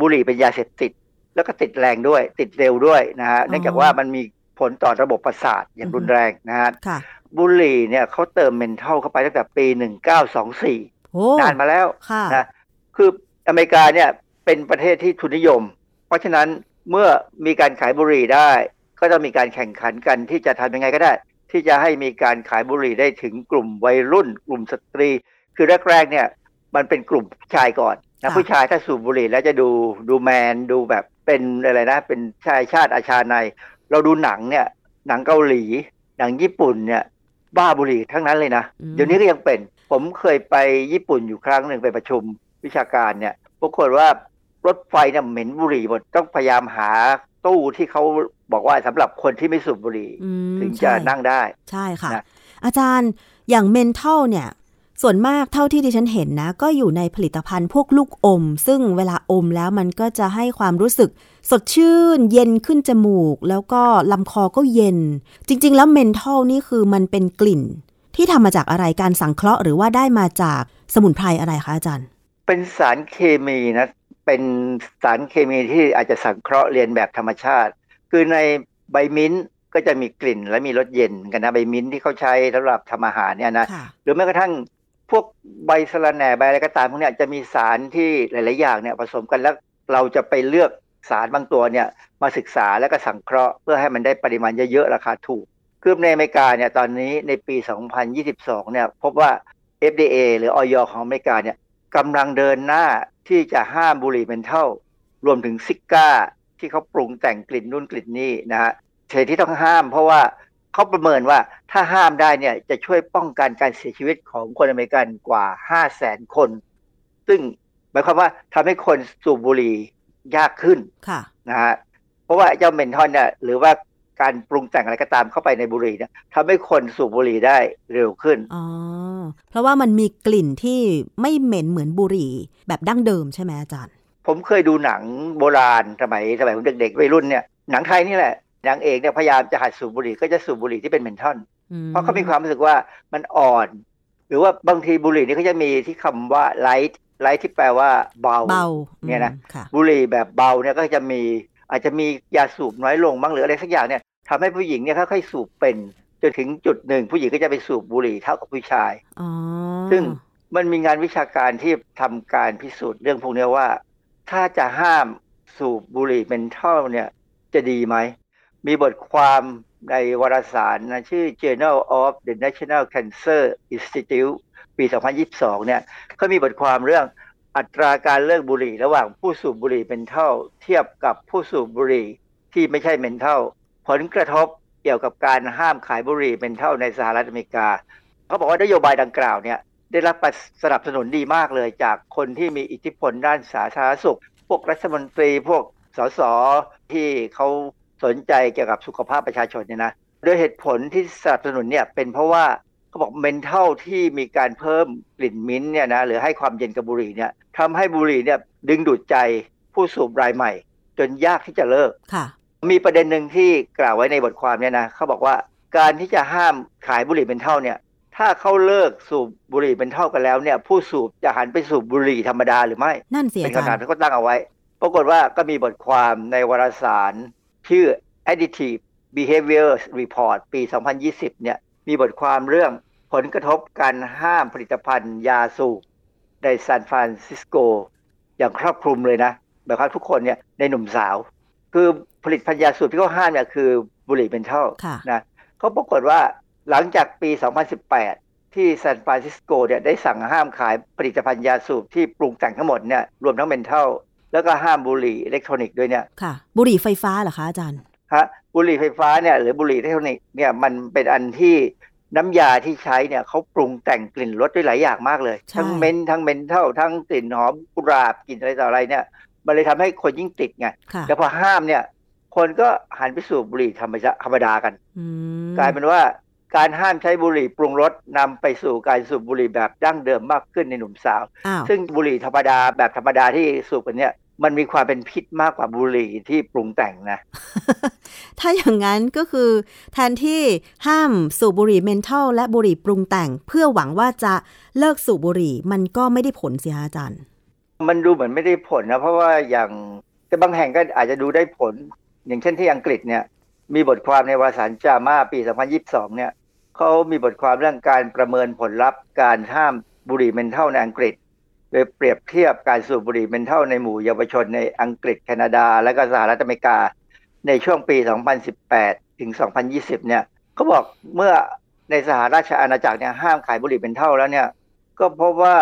บุหรี่เป็นยาเสพติด แล้วก็ติดแรงด้วย ติดเร็วด้วยนะฮะเนื่องจากว่ามันมีผลต่อระบบประสาทอย่างรุนแรงนะฮะบุหรี่เนี่ยเขาเติมเมนทัลเข้าไปตั้งแต่ปี 1924นานมาแล้วนะคืออเมริกาเนี่ย เป็นประเทศที่ทุนนิยม เพราะฉะนั้นเมื่อมีการขายบุหรี่ได้ ก็ต้องมีการแข่งขันกันที่จะทำยังไงก็ได้ ที่จะให้มีการขายบุหรี่ได้ถึงกลุ่มวัยรุ่น กลุ่มสตรี คือแรกๆเนี่ยมันเป็นกลุ่มผู้ชายก่อนนะผู้ชายถ้าสูบบุหรี่แล้วจะดูดูแมนดูแบบเป็นอะไรนะ เป็นชายชาติอาชาใน เราดูหนังเนี่ยหนังเกาหลี หนังญี่ปุ่นเนี่ยบ้าบุหรี่ทั้งนั้นเลยนะ เดี๋ยวนี้ก็ยังเป็น ผมเคยไปญี่ปุ่นอยู่ครั้งหนึ่งไปประชุมวิชาการเนี่ยปรากฏว่า รถไฟเนี่ยเหม็นบุหรี่หมดต้องพยายามหาตู้ที่เขาบอกว่าสำหรับคนที่ไม่สูบบุหรี่ถึงจะนั่งได้ ใช่ค่ะ อาจารย์อย่างเมนเทลเนี่ย ส่วนมากเท่าที่ดิฉันเห็นนะ ก็อยู่ในผลิตภัณฑ์พวกลูกอม ซึ่งเวลาอมแล้วมันก็จะให้ความรู้สึก สดชื่น เย็นขึ้นจมูก แล้วก็ลำคอก็เย็น จริง ๆ แล้วเมนทอลนี่คือมันเป็นกลิ่น ที่ทำมาจากอะไรการสังเคราะห์หรือว่าได้มาจากสมุนไพรอะไรคะอาจารย์ เป็นสารเคมีนะ เป็นสารเคมีที่อาจจะสังเคราะห์เรียนแบบธรรมชาติ คือในใบมิ้นก็จะมีกลิ่นและมีรสเย็นกันนะใบมิ้นที่เขาใช้สำหรับทำอาหารเนี่ยนะหรือแม้กระทั่งพวกใบสะระแหน่ใบอะไรก็ตามพวกนี้จะมีสารที่หลาย ๆ อย่างเนี่ยผสมกันแล้วเราจะไปเลือกสารบางตัวเนี่ยมาศึกษาแล้วก็สังเคราะห์เพื่อให้มันได้ปริมาณเยอะ ๆ ราคาถูก คือในอเมริกาเนี่ยตอนนี้ในปี 2022 เนี่ยพบว่า FDA หรือออยของอเมริกาเนี่ยกำลังเดินหน้า ที่จะห้ามบุหรี่เมนเทลรวมถึงซิก้าที่เขาปรุงแต่งกลิ่นนู่นกลิ่นนี่นะฮะเหตุที่ต้องห้าม เพราะว่าเขาประเมินว่าถ้าห้ามได้เนี่ยจะช่วยป้องกันการเสียชีวิตของคนอเมริกันกว่า 5 0 0แสนคน ซึ่งหมายความว่าทำให้คนสูบบุหรี่ยากขึ้นค่ะนะฮะเพราะว่าเจ้าเมนทอนเนี่ยหรือว่า การปรุงแต่งอะไรก็ตามเข้าไปในบุหรี่เนี่ยทำให้คนสูบบุหรี่ได้เร็วขึ้นอ๋อเพราะว่ามันมีกลิ่นที่ไม่เหม็นเหมือนบุหรี่ แบบดั้งเดิมใช่ไหมอาจารย์ ผมเคยดูหนังโบราณสมัยสมัยผมเด็กๆวัยรุ่นเนี่ยหนังไทยนี่แหละนางเอกเนี่ยพยายามจะหัดสูบบุหรี่ก็จะสูบบุหรี่ที่เป็นเมนทอน เพราะเขามีความรู้สึกว่ามันอ่อน หรือว่าบางทีบุหรี่นี่เขาจะมีที่คำว่า light light ที่แปลว่าเบาเบาเนี่ยนะบุหรี่แบบเบาเนี่ยก็จะมี อาจจะมียาสูบน้อยลงบ้างหรืออะไรสักอย่างเนี่ยทำให้ผู้หญิงเนี่ยค่อยๆสูบเป็นจนถึงจุดหนึ่งผู้หญิงก็จะไปสูบบุหรี่เท่ากับผู้ชายซึ่งมันมีงานวิชาการที่ทำการพิสูจน์เรื่องพวกนี้ว่า ถ้าจะห้ามสูบบุหรี่ menthol เนี่ยจะดีไหม มีบทความในวารสารนะชื่อ Journal of the National Cancer Institute ปี 2022 เนี่ยเขามีบทความเรื่อง อัตราการเลิกบุหรี่ระหว่างผู้สูบบุหรี่เป็นเท่า เทียบกับผู้สูบบุหรี่ที่ไม่ใช่เป็นเท่า ผลกระทบเกี่ยวกับการห้ามขายบุหรี่เป็นเท่าในสหรัฐอเมริกา เขาบอกว่านโยบายดังกล่าวเนี่ยได้รับสนับสนุนดีมากเลยจากคนที่มีอิทธิพลด้านสาธารณสุข พวกรัฐมนตรีพวกสสที่เขาสนใจเกี่ยวกับสุขภาพประชาชนเนี่ยนะโดยเหตุผลที่สนับสนุนเนี่ยเป็นเพราะว่าเขาบอกเมนเทลที่มีการเพิ่มกลิ่นมิ้นเนี่ยนะหรือให้ความเย็นกับบุหรี่เนี่ย ทำให้บุหรี่เนี่ยดึงดูดใจผู้สูบรายใหม่ จนยากที่จะเลิกค่ะ มีประเด็นหนึ่งที่กล่าวไว้ในบทความเนี่ยนะเขาบอกว่าการที่จะห้ามขายบุหรี่เป็นเท่าเนี่ย ถ้าเขาเลิกสูบบุหรี่เป็นเท่ากันแล้วเนี่ย ผู้สูบจะหันไปสูบบุหรี่ธรรมดาหรือไม่ นั่นสิเป็นคำถามที่เขาตั้งเอาไว้ ปรากฏว่าก็มีบทความในวารสาร ชื่อ Additive Behavior Report ปี 2020 เนี่ย มีบทความเรื่องผลกระทบการห้ามผลิตภัณฑ์ยาสูบ ในซานฟรานซิสโก อย่างครอบคลุมเลยนะแบบว่าทุกคนเนี่ยในหนุ่มสาว คือผลิตภัณฑ์ยาสูบที่เขาห้ามเนี่ยคือบุหรี่เป็นเท่านะเขาปรากฏว่าหลังจากปี 2018 ที่ซานฟรานซิสโกเนี่ยได้สั่งห้ามขายผลิตภัณฑ์ยาสูบที่ปรุงแต่งทั้งหมดเนี่ยรวมทั้งเป็นเท่าแล้วก็ห้ามบุหรี่อิเล็กทรอนิกส์ด้วยเนี่ยค่ะบุหรี่ไฟฟ้าเหรอคะอาจารย์ฮะบุหรี่ไฟฟ้าเนี่ยหรือบุหรี่อิเล็กทรอนิกส์เนี่ยมันเป็นอันที่ น้ำยาที่ใช้เนี่ยเขาปรุงแต่งกลิ่นรสได้หลายอย่างมากเลย ทั้ง men ทั้ง menthol ทั้งกลิ่นหอมกุหลาบกลิ่นอะไรต่ออะไรเนี่ย มันเลยทำให้คนยิ่งติดไงแต่พอห้ามเนี่ย คนก็หันไปสูบบุหรี่ธรรมธรรมดากันกลายเป็นว่าการห้ามใช้บุหรี่ปรุงรสนำไปสู่การสูบบุหรี่แบบดั้งเดิมมากขึ้นในหนุ่มสาว ซึ่งบุหรี่ธรรมดาแบบธรรมดาที่สูบกันเนี่ย มันมีความเป็นพิษมากกว่าบุหรี่ที่ปรุงแต่งนะ ถ้าอย่างนั้นก็คือ แทนที่ห้ามสูบบุหรี่เมนทัลและบุหรี่ปรุงแต่ง เพื่อหวังว่าจะเลิกสูบบุหรี่มันก็ไม่ได้ผลสิฮะอาจารย์ มันดูเหมือนไม่ได้ผลนะ เพราะว่าอย่างแต่บางแห่งก็อาจจะดูได้ผล อย่างเช่นที่อังกฤษเนี่ย มีบทความในวารสารจามาปี 2022 เนี่ยเขามีบทความเรื่องการประเมินผลลัพธ์การห้ามบุหรี่เมนทัลในอังกฤษ โดยเปรียบเทียบการสูบบุหรี่เมนทัลในหมู่เยาวชนในอังกฤษแคนาดา และก็สหรัฐอเมริกา ในช่วงปี 2018 ถึง 2020 เนี่ยเขาบอกเมื่อในสหราชอาณาจักรเนี่ยห้ามขายบุหรี่เมนทัลแล้วเนี่ยก็พบว่า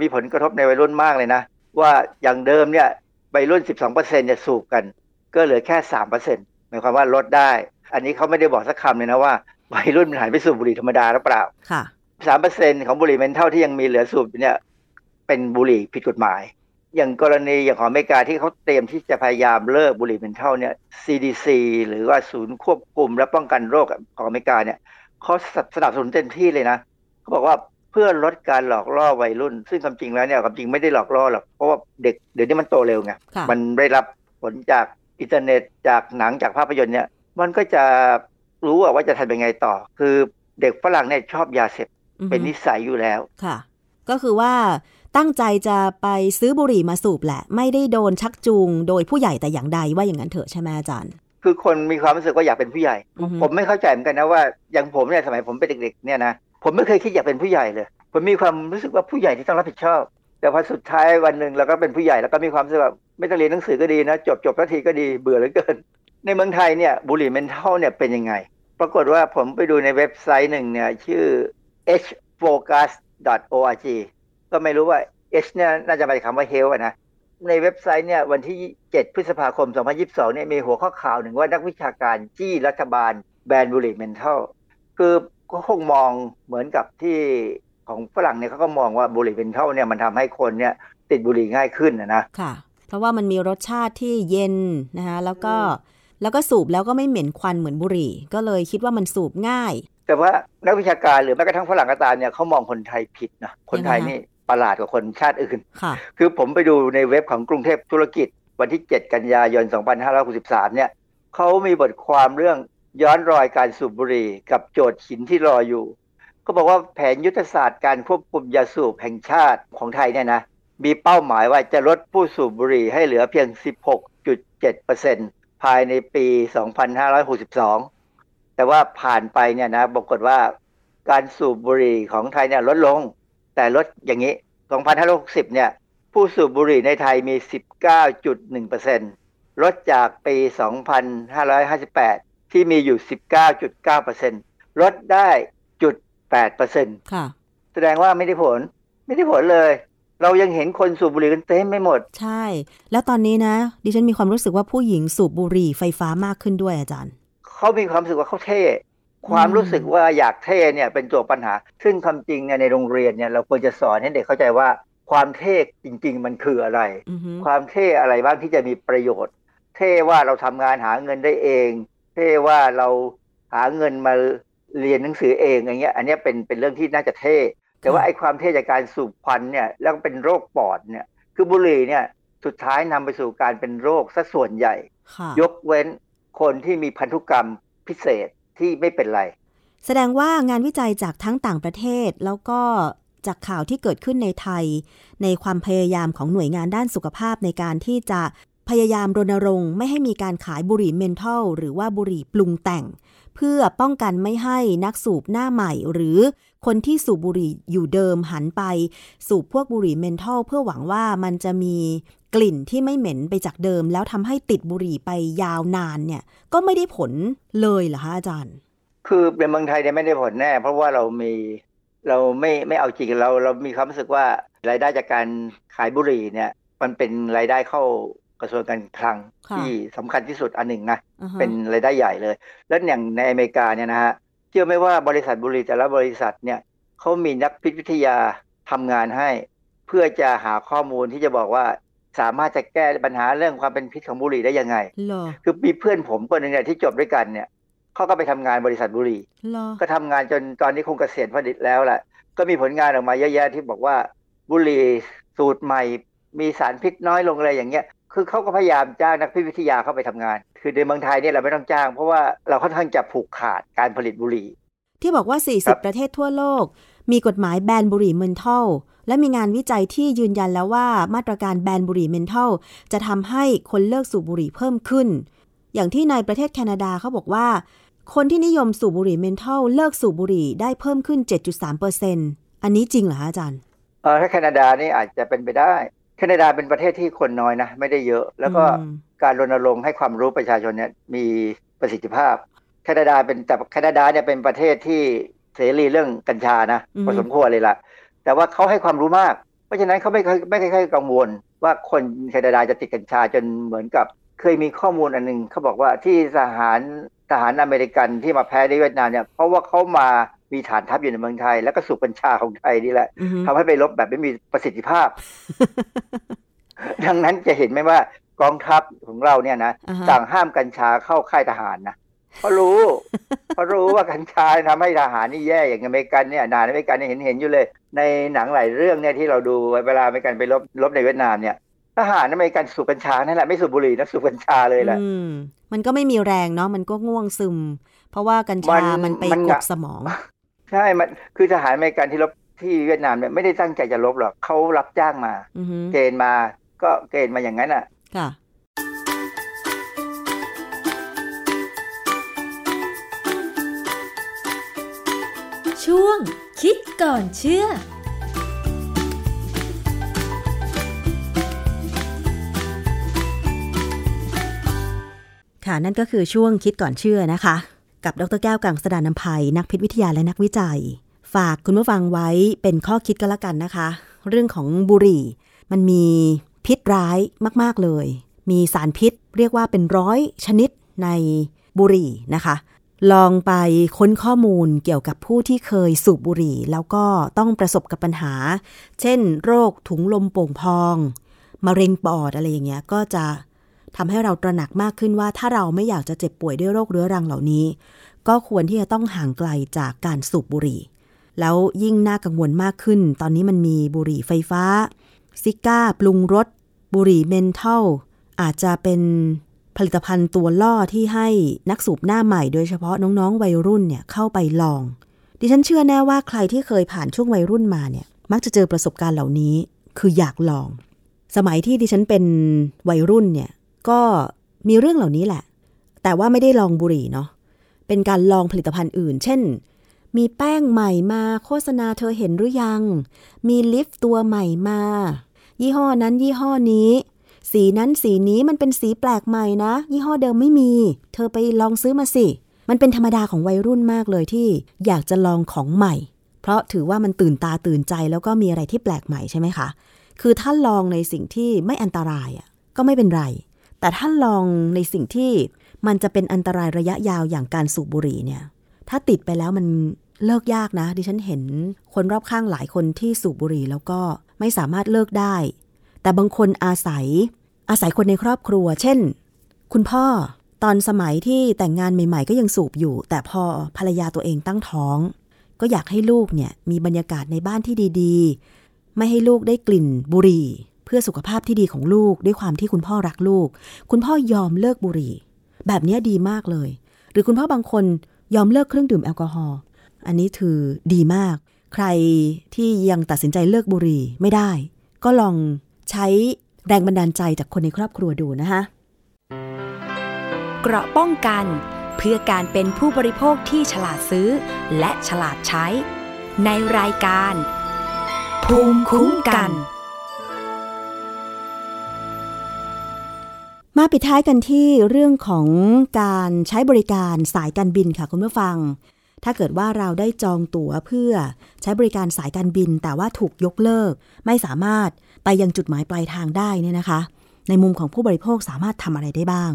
มีผลกระทบในวัยรุ่นมากเลยนะ ว่าอย่างเดิมเนี่ยวัยรุ่น 12%เนี่ยสูบกัน ก็เหลือแค่ 3%หมายความว่าลดได้ อันนี้เขาไม่ได้บอกสักคำเลยนะว่าวัยรุ่นหันไปสูบบุหรี่ธรรมดาหรือเปล่า ค่ะ 3%ของบุหรี่เมนทัลที่ยังมีเหลือสูบเนี่ย เป็นบุหรี่ผิดกฎหมาย อย่างกรณีอย่างของอเมริกาที่เขาเตรียมที่จะพยายามเลิกบุหรี่เมนทัลเนี่ย CDC หรือว่าศูนย์ควบคุมและป้องกันโรคของอเมริกาเนี่ยเขาสนับสนุนเต็มที่เลยนะเขาบอกว่าเพื่อลดการหลอกล่อวัยรุ่น ซึ่งความจริงแล้วเนี่ยความจริงไม่ได้หลอกล่อหรอกเพราะว่าเด็กเดี๋ยวนี้มันโตเร็วไงมันได้รับผลจากอินเทอร์เน็ตจากหนังจากภาพยนตร์เนี่ยมันก็จะรู้ว่าจะทำยังไงต่อ คือเด็กฝรั่งเนี่ยชอบยาเสพเป็นนิสัยอยู่แล้วค่ะ ก็คือว่า ตั้งใจจะไปซื้อบุหรี่มาสูบแหละ ไม่ได้โดนชักจูง โดยผู้ใหญ่แต่อย่างใดว่าอย่างนั้นเถอะใช่ไหมอาจารย์ คือคนมีความรู้สึกว่าอยากเป็นผู้ใหญ่ ผมไม่เข้าใจเหมือนกันนะว่าอย่างผมเนี่ยสมัยผมเป็นเด็กๆเนี่ยนะผมไม่เคยคิดอยากเป็นผู้ใหญ่เลย ผมมีความรู้สึกว่าผู้ใหญ่ที่ต้องรับผิดชอบ แต่พอสุดท้ายวันหนึ่งเราก็เป็นผู้ใหญ่แล้วก็มีความรู้สึกว่าไม่ต้องเรียนหนังสือก็ดีนะจบจบทีก็ดีเบื่อเหลือเกิน ในเมืองไทยเนี่ยบุหรี่เมนทัลเนี่ยเป็นยังไง ปรากฏว่าผมไปดูในเว็บไซต์หนึ่งเนี่ยชื่อ hfocus.org ก็ไม่รู้ว่า H เนี่ยน่าจะมาจากคำว่า health นะในเว็บไซต์เนี่ยวันที่ 7 พฤษภาคม 2022 เนี่ยมีหัวข้อข่าวหนึ่งว่านักวิชาการจี้รัฐบาลแบนบุหรี่เมนทัลคือก็คงมองเหมือนกับที่ของฝรั่งเนี่ยเขาก็มองว่าบุหรี่เมนทัลเนี่ยมันทำให้คนเนี่ยติดบุหรี่ง่ายขึ้นนะค่ะ เพราะว่ามันมีรสชาติที่เย็นนะคะแล้วก็แล้วก็สูบแล้วก็ไม่เหม็นควันเหมือนบุหรี่ ก็เลยคิดว่ามันสูบง่าย แต่ว่านักวิชาการหรือแม้กระทั่งฝรั่งก็ตามเนี่ยเขามองคนไทยผิดนะคนไทยนี่ ประหลาดกว่าคนชาติอื่น คือผมไปดูในเว็บของกรุงเทพธุรกิจ วันที่ 7 กันยายน 2563 เนี่ยเขามีบทความเรื่องย้อนรอยการสูบบุหรี่กับโจทย์หินที่รออยู่ ก็บอกว่าแผนยุทธศาสตร์การควบคุมยาสูบแห่งชาติของไทยเนี่ยนะ มีเป้าหมายว่าจะลดผู้สูบบุหรี่ให้เหลือเพียง 16.7%ภายในปี 2562 แต่ว่าผ่านไปเนี่ยนะปรากฏว่าการสูบบุหรี่ของไทยเนี่ยลดลง แต่ลดอย่างนี้ 2560 เนี่ย ผู้สูบบุหรี่ในไทยมี 19.1%ลดจากปี 2558 ที่มีอยู่ 19.9%ลดได้จุด8%ค่ะ แสดงว่าไม่ได้ผล ไม่ได้ผลเลย เรายังเห็นคนสูบบุหรี่กันเต็มไม่หมด ใช่ แล้วตอนนี้นะ ดิฉันมีความรู้สึกว่าผู้หญิงสูบบุหรี่ไฟฟ้ามากขึ้นด้วยอาจารย์ เขามีความรู้สึกว่าเขาเท่ ความรู้สึกว่าอยากเท่เนี่ยเป็นตัวปัญหา ซึ่งคำจริงเนี่ยในโรงเรียนเนี่ยเราควรจะสอนให้เด็กเข้าใจว่าความเท่จริง ๆ มันคืออะไร ความเท่อะไรบ้างที่จะมีประโยชน์ เท่ว่าเราทำงานหาเงินได้เอง เท่ว่าเราหาเงินมาเรียนหนังสือเองอย่างเงี้ย อันนี้เป็นเป็นเรื่องที่น่าจะเท่ แต่ว่าไอ้ความเท่จากการสูบควันเนี่ยแล้วเป็นโรคปอดเนี่ยคือบุหรี่เนี่ยสุดท้ายนำไปสู่การเป็นโรคซะส่วนใหญ่ ยกเว้นคนที่มีพันธุกรรมพิเศษ ที่ไม่เป็นไร แสดงว่างานวิจัยจากทั้งต่างประเทศแล้วก็จากข่าวที่เกิดขึ้นในไทย ในความพยายามของหน่วยงานด้านสุขภาพในการที่จะพยายามรณรงค์ไม่ให้มีการขายบุหรี่เมนทัลหรือว่าบุหรี่ปรุงแต่ง เพื่อป้องกันไม่ให้นักสูบหน้าใหม่ หรือคนที่สูบบุหรี่อยู่เดิมหันไป สูบพวกบุหรี่เมนทัลเพื่อหวังว่ามันจะมี กลิ่นที่ไม่เหม็นไปจากเดิม แล้วทำให้ติดบุหรี่ไปยาวนานเนี่ย ก็ไม่ได้ผลเลยเหรอคะอาจารย์ คือในเมืองไทยเนี่ยไม่ได้ผลแน่ เพราะว่าเรามีเราไม่ไม่เอาจริงเราเรามีความรู้สึกว่ารายได้จากการขายบุหรี่เนี่ย มันเป็นรายได้เข้ากระทรวงการคลังที่สำคัญที่สุดอันหนึ่งนะเป็นรายได้ใหญ่เลย แล้วอย่างในอเมริกาเนี่ยนะฮะเชื่อไหมว่าบริษัทบุหรี่แต่ละบริษัทเนี่ยเขามีนักพิษวิทยาทำงานให้ เพื่อจะหาข้อมูลที่จะบอกว่า สามารถจะแก้ปัญหาเรื่องความเป็นพิษของบุหรี่ได้ยังไง คือมีเพื่อนผมคนหนึ่งเนี่ยที่จบด้วยกันเนี่ยเขาก็ไปทำงานบริษัทบุหรี่ ก็ทำงานจนตอนนี้คงเกษียณพอดีแล้วแหละก็มีผลงานออกมาเยอะแยะที่บอกว่าบุหรี่สูตรใหม่ มีสารพิษน้อยลงอะไรอย่างเงี้ย คือเขาก็พยายามจ้างนักพิษวิทยาเข้าไปทำงาน คือในเมืองไทยเนี่ยเราไม่ต้องจ้าง เพราะว่าเราค่อนข้างจะผูกขาดการผลิตบุหรี่ ที่บอกว่า 40 ประเทศทั่วโลก มีกฎหมายแบนบุหรี่เมนทัล และมีงานวิจัยที่ยืนยันแล้วว่ามาตรการแบนบุหรี่เมนทัลจะทำให้คนเลิกสูบบุหรี่เพิ่มขึ้น อย่างที่ในประเทศแคนาดาเขาบอกว่า คนที่นิยมสูบบุหรี่เมนทัลเลิกสูบบุหรี่ได้เพิ่มขึ้น 7.3%อันนี้จริงเหรออาจารย์เออถ้าแคนาดานี่อาจจะเป็นไปได้ แคนาดาเป็นประเทศที่คนน้อยนะ ไม่ได้เยอะ แล้วก็การรณรงค์ให้ความรู้ประชาชนเนี่ยมีประสิทธิภาพ แคนาดาเป็นแต่แคนาดาเนี่ยเป็นประเทศที่เสรีเรื่องกัญชานะพอสมควรเลยล่ะ แต่ว่าเขาให้ความรู้มาก เพราะฉะนั้นเขาไม่เคยไม่เคยกังวล ว่าคนแคนาดาจะติดกัญชาจนเหมือนกับเคยมีข้อมูลอันนึงเขาบอกว่าที่ทหารทหารอเมริกันที่มาแพ้ในเวียดนามเนี่ยเพราะว่าเขามามีฐานทัพอยู่ในเมืองไทย แล้วก็สูบกัญชาของไทยนี่แหละทำให้ไปลบแบบไม่มีประสิทธิภาพ ดังนั้นจะเห็นไหมว่ากองทัพของเราเนี่ยนะสั่งห้ามกัญชาเข้าค่ายทหารนะ เพราะรู้เพราะรู้ว่ากัญชาทำให้ทหารนี่แย่อย่างอเมริกันเนี่ยหนังอเมริกันเห็นเห็นอยู่เลย ในหนังหลายเรื่องเนี่ยที่เราดูเวลาอเมริกันไปรบรบในเวียดนามเนี่ยทหารอเมริกันสูบกัญชานั่นแหละไม่สูบบุหรี่นะสูบกัญชาเลยแหละมันก็ไม่มีแรงเนาะมันก็ง่วงซึม เพราะว่ากัญชามันไปกดสมอง ใช่มันคือทหารอเมริกันที่รบที่เวียดนามเนี่ยไม่ได้ตั้งใจจะรบหรอกเขารับจ้างมาเกณฑ์มาก็เกณฑ์มาอย่างนั้นอะ ช่วง คิดก่อนเชื่อค่ะนั่นก็คือช่วงคิดก่อนเชื่อนะคะ กับดรแก้วกังสดานนภัย นักพิษวิทยาและนักวิจัย ฝากคุณผู้ฟังไว้เป็นข้อคิดก็แล้วกันนะคะ เรื่องของบุหรี่ มันมีพิษร้ายมาก ๆ เลย มีสารพิษเรียกว่าเป็นร้อยชนิดในบุหรี่นะคะ ลองไปค้นข้อมูลเกี่ยวกับผู้ที่เคยสูบบุหรี่ แล้วก็ต้องประสบกับปัญหา เช่น โรคถุงลมโป่งพองมะเร็งปอดอะไรอย่างเงี้ยก็จะทำให้เราตระหนักมากขึ้นว่า ถ้าเราไม่อยากจะเจ็บป่วยด้วยโรคเรื้อรังเหล่านี้ ก็ควรที่จะต้องห่างไกลจากการสูบบุหรี่ แล้วยิ่งน่ากังวลมากขึ้น ตอนนี้มันมีบุหรี่ไฟฟ้า ซิก้า ปรุงรสบุหรี่เมนทัลอาจจะเป็น ผลิตภัณฑ์ตัวล่อที่ให้นักสูบหน้าใหม่โดยเฉพาะน้องๆวัยรุ่นเนี่ยเข้าไปลอง ดิฉันเชื่อแน่ว่าใครที่เคยผ่านช่วงวัยรุ่นมาเนี่ย มักจะเจอประสบการณ์เหล่านี้ คืออยากลอง สมัยที่ดิฉันเป็นวัยรุ่นเนี่ยก็มีเรื่องเหล่านี้แหละ แต่ว่าไม่ได้ลองบุหรี่เนาะเป็นการลองผลิตภัณฑ์อื่น เช่น มีแป้งใหม่มาโฆษณาเธอเห็นหรือยัง มีลิฟต์ตัวใหม่มา ยี่ห้อนั้นยี่ห้อนี้ สีนั้นสีนี้มันเป็นสีแปลกใหม่นะ ยี่ห้อเดิมไม่มี เธอไปลองซื้อมาสิ มันเป็นธรรมดาของวัยรุ่นมากเลยที่อยากจะลองของใหม่ เพราะถือว่ามันตื่นตาตื่นใจแล้วก็มีอะไรที่แปลกใหม่ใช่ไหมคะ คือถ้าลองในสิ่งที่ไม่อันตรายอะก็ไม่เป็นไร แต่ถ้าลองในสิ่งที่มันจะเป็นอันตรายระยะยาวอย่างการสูบบุหรี่เนี่ย ถ้าติดไปแล้วมันเลิกยากนะ ดิฉันเห็นคนรอบข้างหลายคนที่สูบบุหรี่แล้วก็ไม่สามารถเลิกได้ แต่บางคนอาศัย อาศัยคนในครอบครัว เช่น คุณพ่อตอนสมัยที่แต่งงานใหม่ ๆ ก็ยังสูบอยู่ แต่พอภรรยาตัวเองตั้งท้อง ก็อยากให้ลูกเนี่ยมีบรรยากาศในบ้านที่ดีๆ ไม่ให้ลูกได้กลิ่นบุหรี่ เพื่อสุขภาพที่ดีของลูกด้วยความที่คุณพ่อรักลูก คุณพ่อยอมเลิกบุหรี่ แบบนี้ดีมากเลย หรือคุณพ่อบางคนยอมเลิกเครื่องดื่มแอลกอฮอล์อันนี้ถือดีมาก ใครที่ยังตัดสินใจเลิกบุหรี่ไม่ได้ ก็ลอง ใช้แรงบันดาลใจจากคนในครอบครัวดูนะคะเกราะป้องกันเพื่อการเป็นผู้บริโภคที่ฉลาดซื้อ และฉลาดใช้ ในรายการ ภูมิคุ้มกัน มาปิดท้ายกันที่เรื่องของการใช้บริการสายการบินค่ะคุณผู้ฟัง ถ้าเกิดว่าเราได้จองตั๋วเพื่อใช้บริการสายการบิน แต่ว่าถูกยกเลิก ไม่สามารถ ไปยังจุดหมายปลายทางได้เนี่ยนะคะ ในมุมของผู้บริโภคสามารถทำอะไรได้บ้าง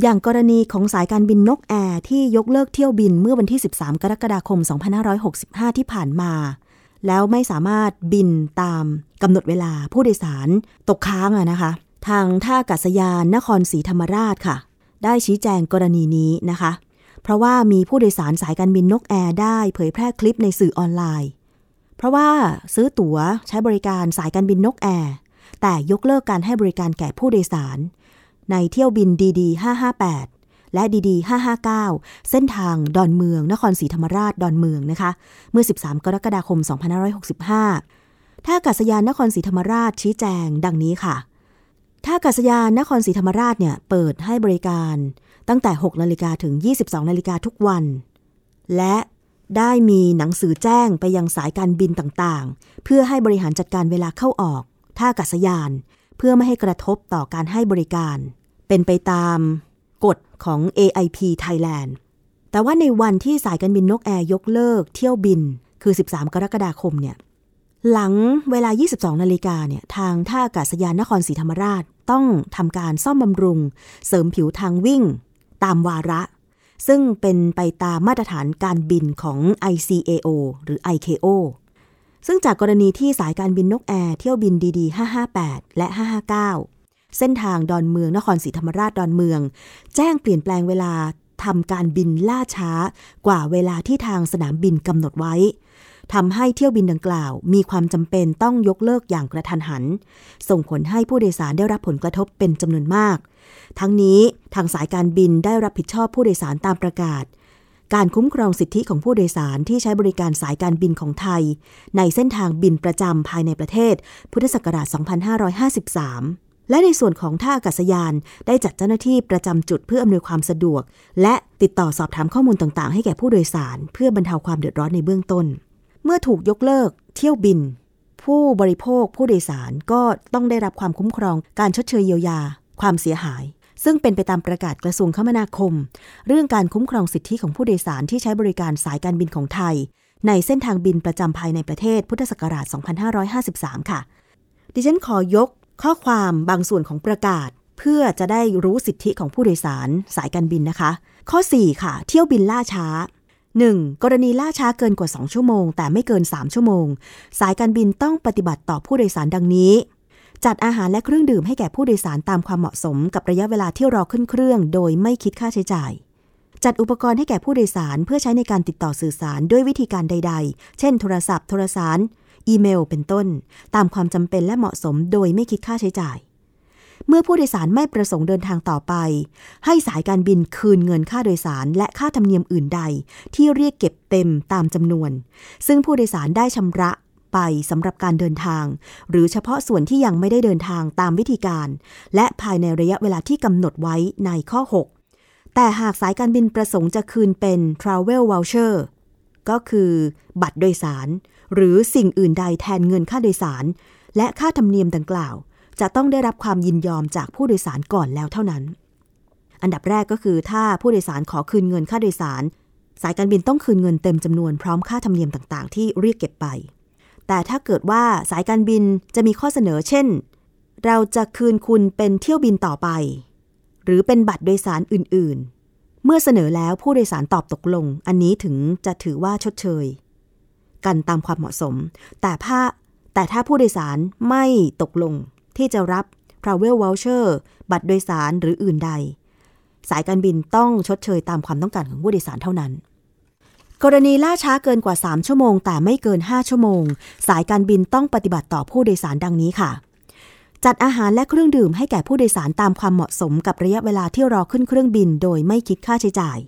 อย่างกรณีของสายการบินนกแอร์ที่ยกเลิกเที่ยวบินเมื่อวันที่ 13 กรกฎาคม 2565 ที่ผ่านมา แล้วไม่สามารถบินตามกำหนดเวลาผู้โดยสารตกค้างอะนะคะ ทางท่าอากาศยานนครศรีธรรมราชค่ะ ได้ชี้แจงกรณีนี้นะคะ เพราะว่ามีผู้โดยสารสายการบินนกแอร์ได้เผยแพร่คลิปในสื่อออนไลน์ เพราะว่าซื้อตั๋วใช้บริการสายการบินนกแอร์ แต่ยกเลิกการให้บริการแก่ผู้โดยสาร ในเที่ยวบินดีดี558 และดีดี559 เส้นทางดอนเมือง นครศรีธรรมราชดอนเมืองนะคะ เมื่อ 13 กรกฎาคม 2565 ท่าอากาศยานนครศรีธรรมราชชี้แจงดังนี้ค่ะ ท่าอากาศยานนครศรีธรรมราชเนี่ยเปิดให้บริการตั้งแต่ 6 นาฬิกาถึง 22 นาฬิกาทุกวัน และ ได้มีหนังสือแจ้งไปยังสายการบินต่างๆ เพื่อให้บริหารจัดการเวลาเข้าออกท่าอากาศยาน เพื่อไม่ให้กระทบต่อการให้บริการ เป็นไปตามกฎของ AIP Thailand แต่ว่าในวันที่สายการบินนกแอร์ยกเลิกเที่ยวบินคือ 13 กรกฎาคมเนี่ยหลังเวลา 22 นาฬิกาเนี่ยทางท่าอากาศยานนครศรีธรรมราช ต้องทำการซ่อมบำรุง เสริมผิวทางวิ่ง ตามวาระ ซึ่งเป็นไปตามมาตรฐานการบินของ ICAO หรือ ICAO ซึ่งจากกรณีที่สายการบินนกแอร์เที่ยวบินดีๆ 558 และ 559 เส้นทางดอนเมืองนครศรีธรรมราชดอนเมือง แจ้งเปลี่ยนแปลงเวลาทำการบินล่าช้ากว่าเวลาที่ทางสนามบินกำหนดไว้ทำให้เที่ยวบินดังกล่าว มีความจำเป็นต้องยกเลิกอย่างกระทันหัน ส่งผลให้ผู้โดยสารได้รับผลกระทบเป็นจำนวนมาก ทั้งนี้ทางสายการบินได้รับผิดชอบผู้โดยสารตามประกาศ การคุ้มครองสิทธิของผู้โดยสารที่ใช้บริการสายการบินของไทย ในเส้นทางบินประจำภายในประเทศ พุทธศักราช 2553และในส่วนของท่าอากาศยานได้จัดเจ้าหน้าที่ประจำจุดเพื่ออำนวยความสะดวก และติดต่อสอบถามข้อมูลต่างๆ ให้แก่ผู้โดยสาร เพื่อบรรเทาความเดือดร้อนในเบื้องต้น เมื่อถูกยกเลิก เที่ยวบิน ผู้บริโภคผู้โดยสารก็ต้องได้รับความคุ้มครองการชดเชยเยียวยา ความเสียหาย ซึ่งเป็นไปตามประกาศกระทรวงคมนาคม เรื่องการคุ้มครองสิทธิของผู้โดยสารที่ใช้บริการสายการบินของไทย ในเส้นทางบินประจำภายในประเทศพุทธศักราช 2553 ค่ะ ดิฉันขอยกข้อความบางส่วนของประกาศ เพื่อจะได้รู้สิทธิของผู้โดยสารสายการบินนะคะ ข้อ 4 ค่ะ เที่ยวบินล่าช้า 1. กรณีล่าช้าเกินกว่า 2 ชั่วโมง แต่ไม่เกิน 3 ชั่วโมง สายการบินต้องปฏิบัติต่อผู้โดยสารดังนี้ จัดอาหารและเครื่องดื่มให้แก่ผู้โดยสารตามความเหมาะสมกับระยะเวลาที่รอขึ้นเครื่อง โดยไม่คิดค่าใช้จ่าย จัดอุปกรณ์ให้แก่ผู้โดยสารเพื่อใช้ในการติดต่อสื่อสารด้วยวิธีการใด ๆ เช่น โทรศัพท์ โทรสาร อีเมล เป็นต้น ตามความจำเป็นและเหมาะสมโดยไม่คิดค่าใช้จ่าย เมื่อผู้โดยสารไม่ประสงค์เดินทางต่อไป ให้สายการบินคืนเงินค่าโดยสารและค่าธรรมเนียมอื่นใด ที่เรียกเก็บเต็มตามจำนวน ซึ่งผู้โดยสารได้ชำระ ไปสำหรับการเดินทาง หรือเฉพาะส่วนที่ยังไม่ได้เดินทางตามวิธีการ และภายในระยะเวลาที่กำหนดไว้ในข้อ 6 แต่หากสายการบินประสงค์จะคืนเป็น travel voucher ก็คือบัตรโดยสาร หรือสิ่งอื่นใดแทนเงินค่าโดยสาร และค่าธรรมเนียมดังกล่าว จะต้องได้รับความยินยอมจากผู้โดยสารก่อนแล้วเท่านั้น อันดับแรกก็คือถ้าผู้โดยสารขอคืนเงินค่าโดยสาร สายการบินต้องคืนเงินเต็มจำนวนพร้อมค่าธรรมเนียมต่างๆ ที่เรียกเก็บไป แต่ถ้าเกิดว่าสายการบินจะมีข้อเสนอเช่น เราจะคืนคุณเป็นเที่ยวบินต่อไป หรือเป็นบัตรโดยสารอื่นๆ เมื่อเสนอแล้วผู้โดยสารตอบตกลง อันนี้ถึงจะถือว่าชดเชย กันตามความเหมาะสม แต่ถ้าแต่ถ้าผู้โดยสารไม่ตกลงที่จะรับ Travel Voucher บัตรโดยสารหรืออื่นใด สายการบินต้องชดเชยตามความต้องการของผู้โดยสารเท่านั้น กรณีล่าช้าเกินกว่า 3 ชั่วโมง แต่ไม่เกิน 5 ชั่วโมง สายการบินต้องปฏิบัติต่อผู้โดยสารดังนี้ค่ะ จัดอาหารและเครื่องดื่มให้แก่ผู้โดยสารตามความเหมาะสมกับระยะเวลาที่รอขึ้นเครื่องบิน โดยไม่คิดค่าใช้จ่าย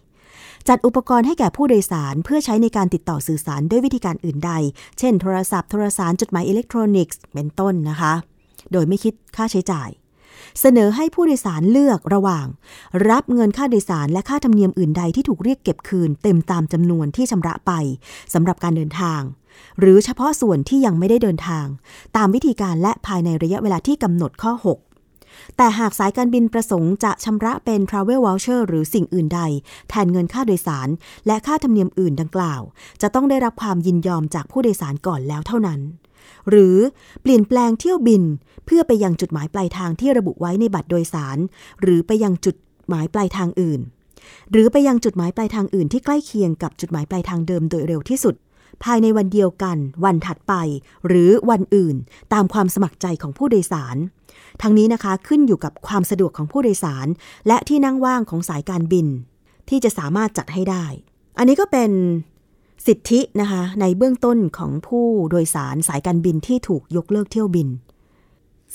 จัดอุปกรณ์ให้แก่ผู้โดยสารเพื่อใช้ในการติดต่อสื่อสารด้วยวิธีการอื่นใด เช่น โทรศัพท์ โทรสารจดหมายอิเล็กทรอนิกส์ เป็นต้นนะคะ โดยไม่คิดค่าใช้จ่าย เสนอให้ผู้โดยสารเลือกระหว่าง รับเงินค่าโดยสารและค่าธรรมเนียมอื่นใดที่ถูกเรียกเก็บคืน เต็มตามจำนวนที่ชำระไปสำหรับการเดินทาง หรือเฉพาะส่วนที่ยังไม่ได้เดินทาง ตามวิธีการและภายในระยะเวลาที่กำหนดข้อ 6 แต่หากสายการบินประสงค์จะชำระเป็น Travel Voucher หรือสิ่งอื่นใด แทนเงินค่าโดยสาร และค่าธรรมเนียมอื่นดังกล่าว จะต้องได้รับความยินยอมจากผู้โดยสารก่อนแล้วเท่านั้น หรือเปลี่ยนแปลงเที่ยวบิน เพื่อไปยังจุดหมายปลายทางที่ระบุไว้ในบัตรโดยสาร หรือไปยังจุดหมายปลายทางอื่น หรือไปยังจุดหมายปลายทางอื่นที่ใกล้เคียงกับจุดหมายปลายทางเดิมโดยเร็วที่สุด ภายในวันเดียวกัน วันถัดไป หรือวันอื่น ตามความสมัครใจของผู้โดยสาร ทั้งนี้นะคะขึ้นอยู่กับความสะดวกของผู้โดยสาร และที่นั่งว่างของสายการบิน ที่จะสามารถจัดให้ได้ อันนี้ก็เป็นสิทธินะคะในเบื้องต้นของผู้โดยสารสายการบินที่ถูกยกเลิกเที่ยวบิน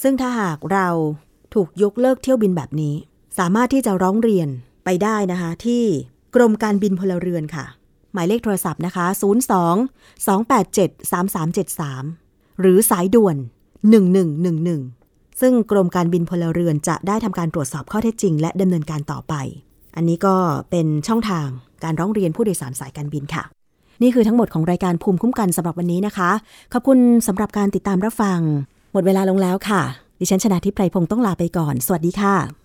ซึ่งถ้าหากเราถูกยกเลิกเที่ยวบินแบบนี้ สามารถที่จะร้องเรียนไปได้นะคะที่กรมการบินพลเรือนค่ะ หมายเลขโทรศัพท์นะคะ 02 287 3373 หรือสายด่วน 1111 ซึ่งกรมการบินพลเรือนจะได้ทำการตรวจสอบข้อเท็จจริง และดำเนินการต่อไป อันนี้ก็เป็นช่องทางการร้องเรียนผู้โดยสารสายการบินค่ะ นี่คือทั้งหมดของรายการภูมิคุ้มกันสำหรับวันนี้นะคะ ขอบคุณสำหรับการติดตามรับฟัง หมดเวลาลงแล้วค่ะ ดิฉันชนะทิพไพรพงศ์ต้องลาไปก่อน สวัสดีค่ะ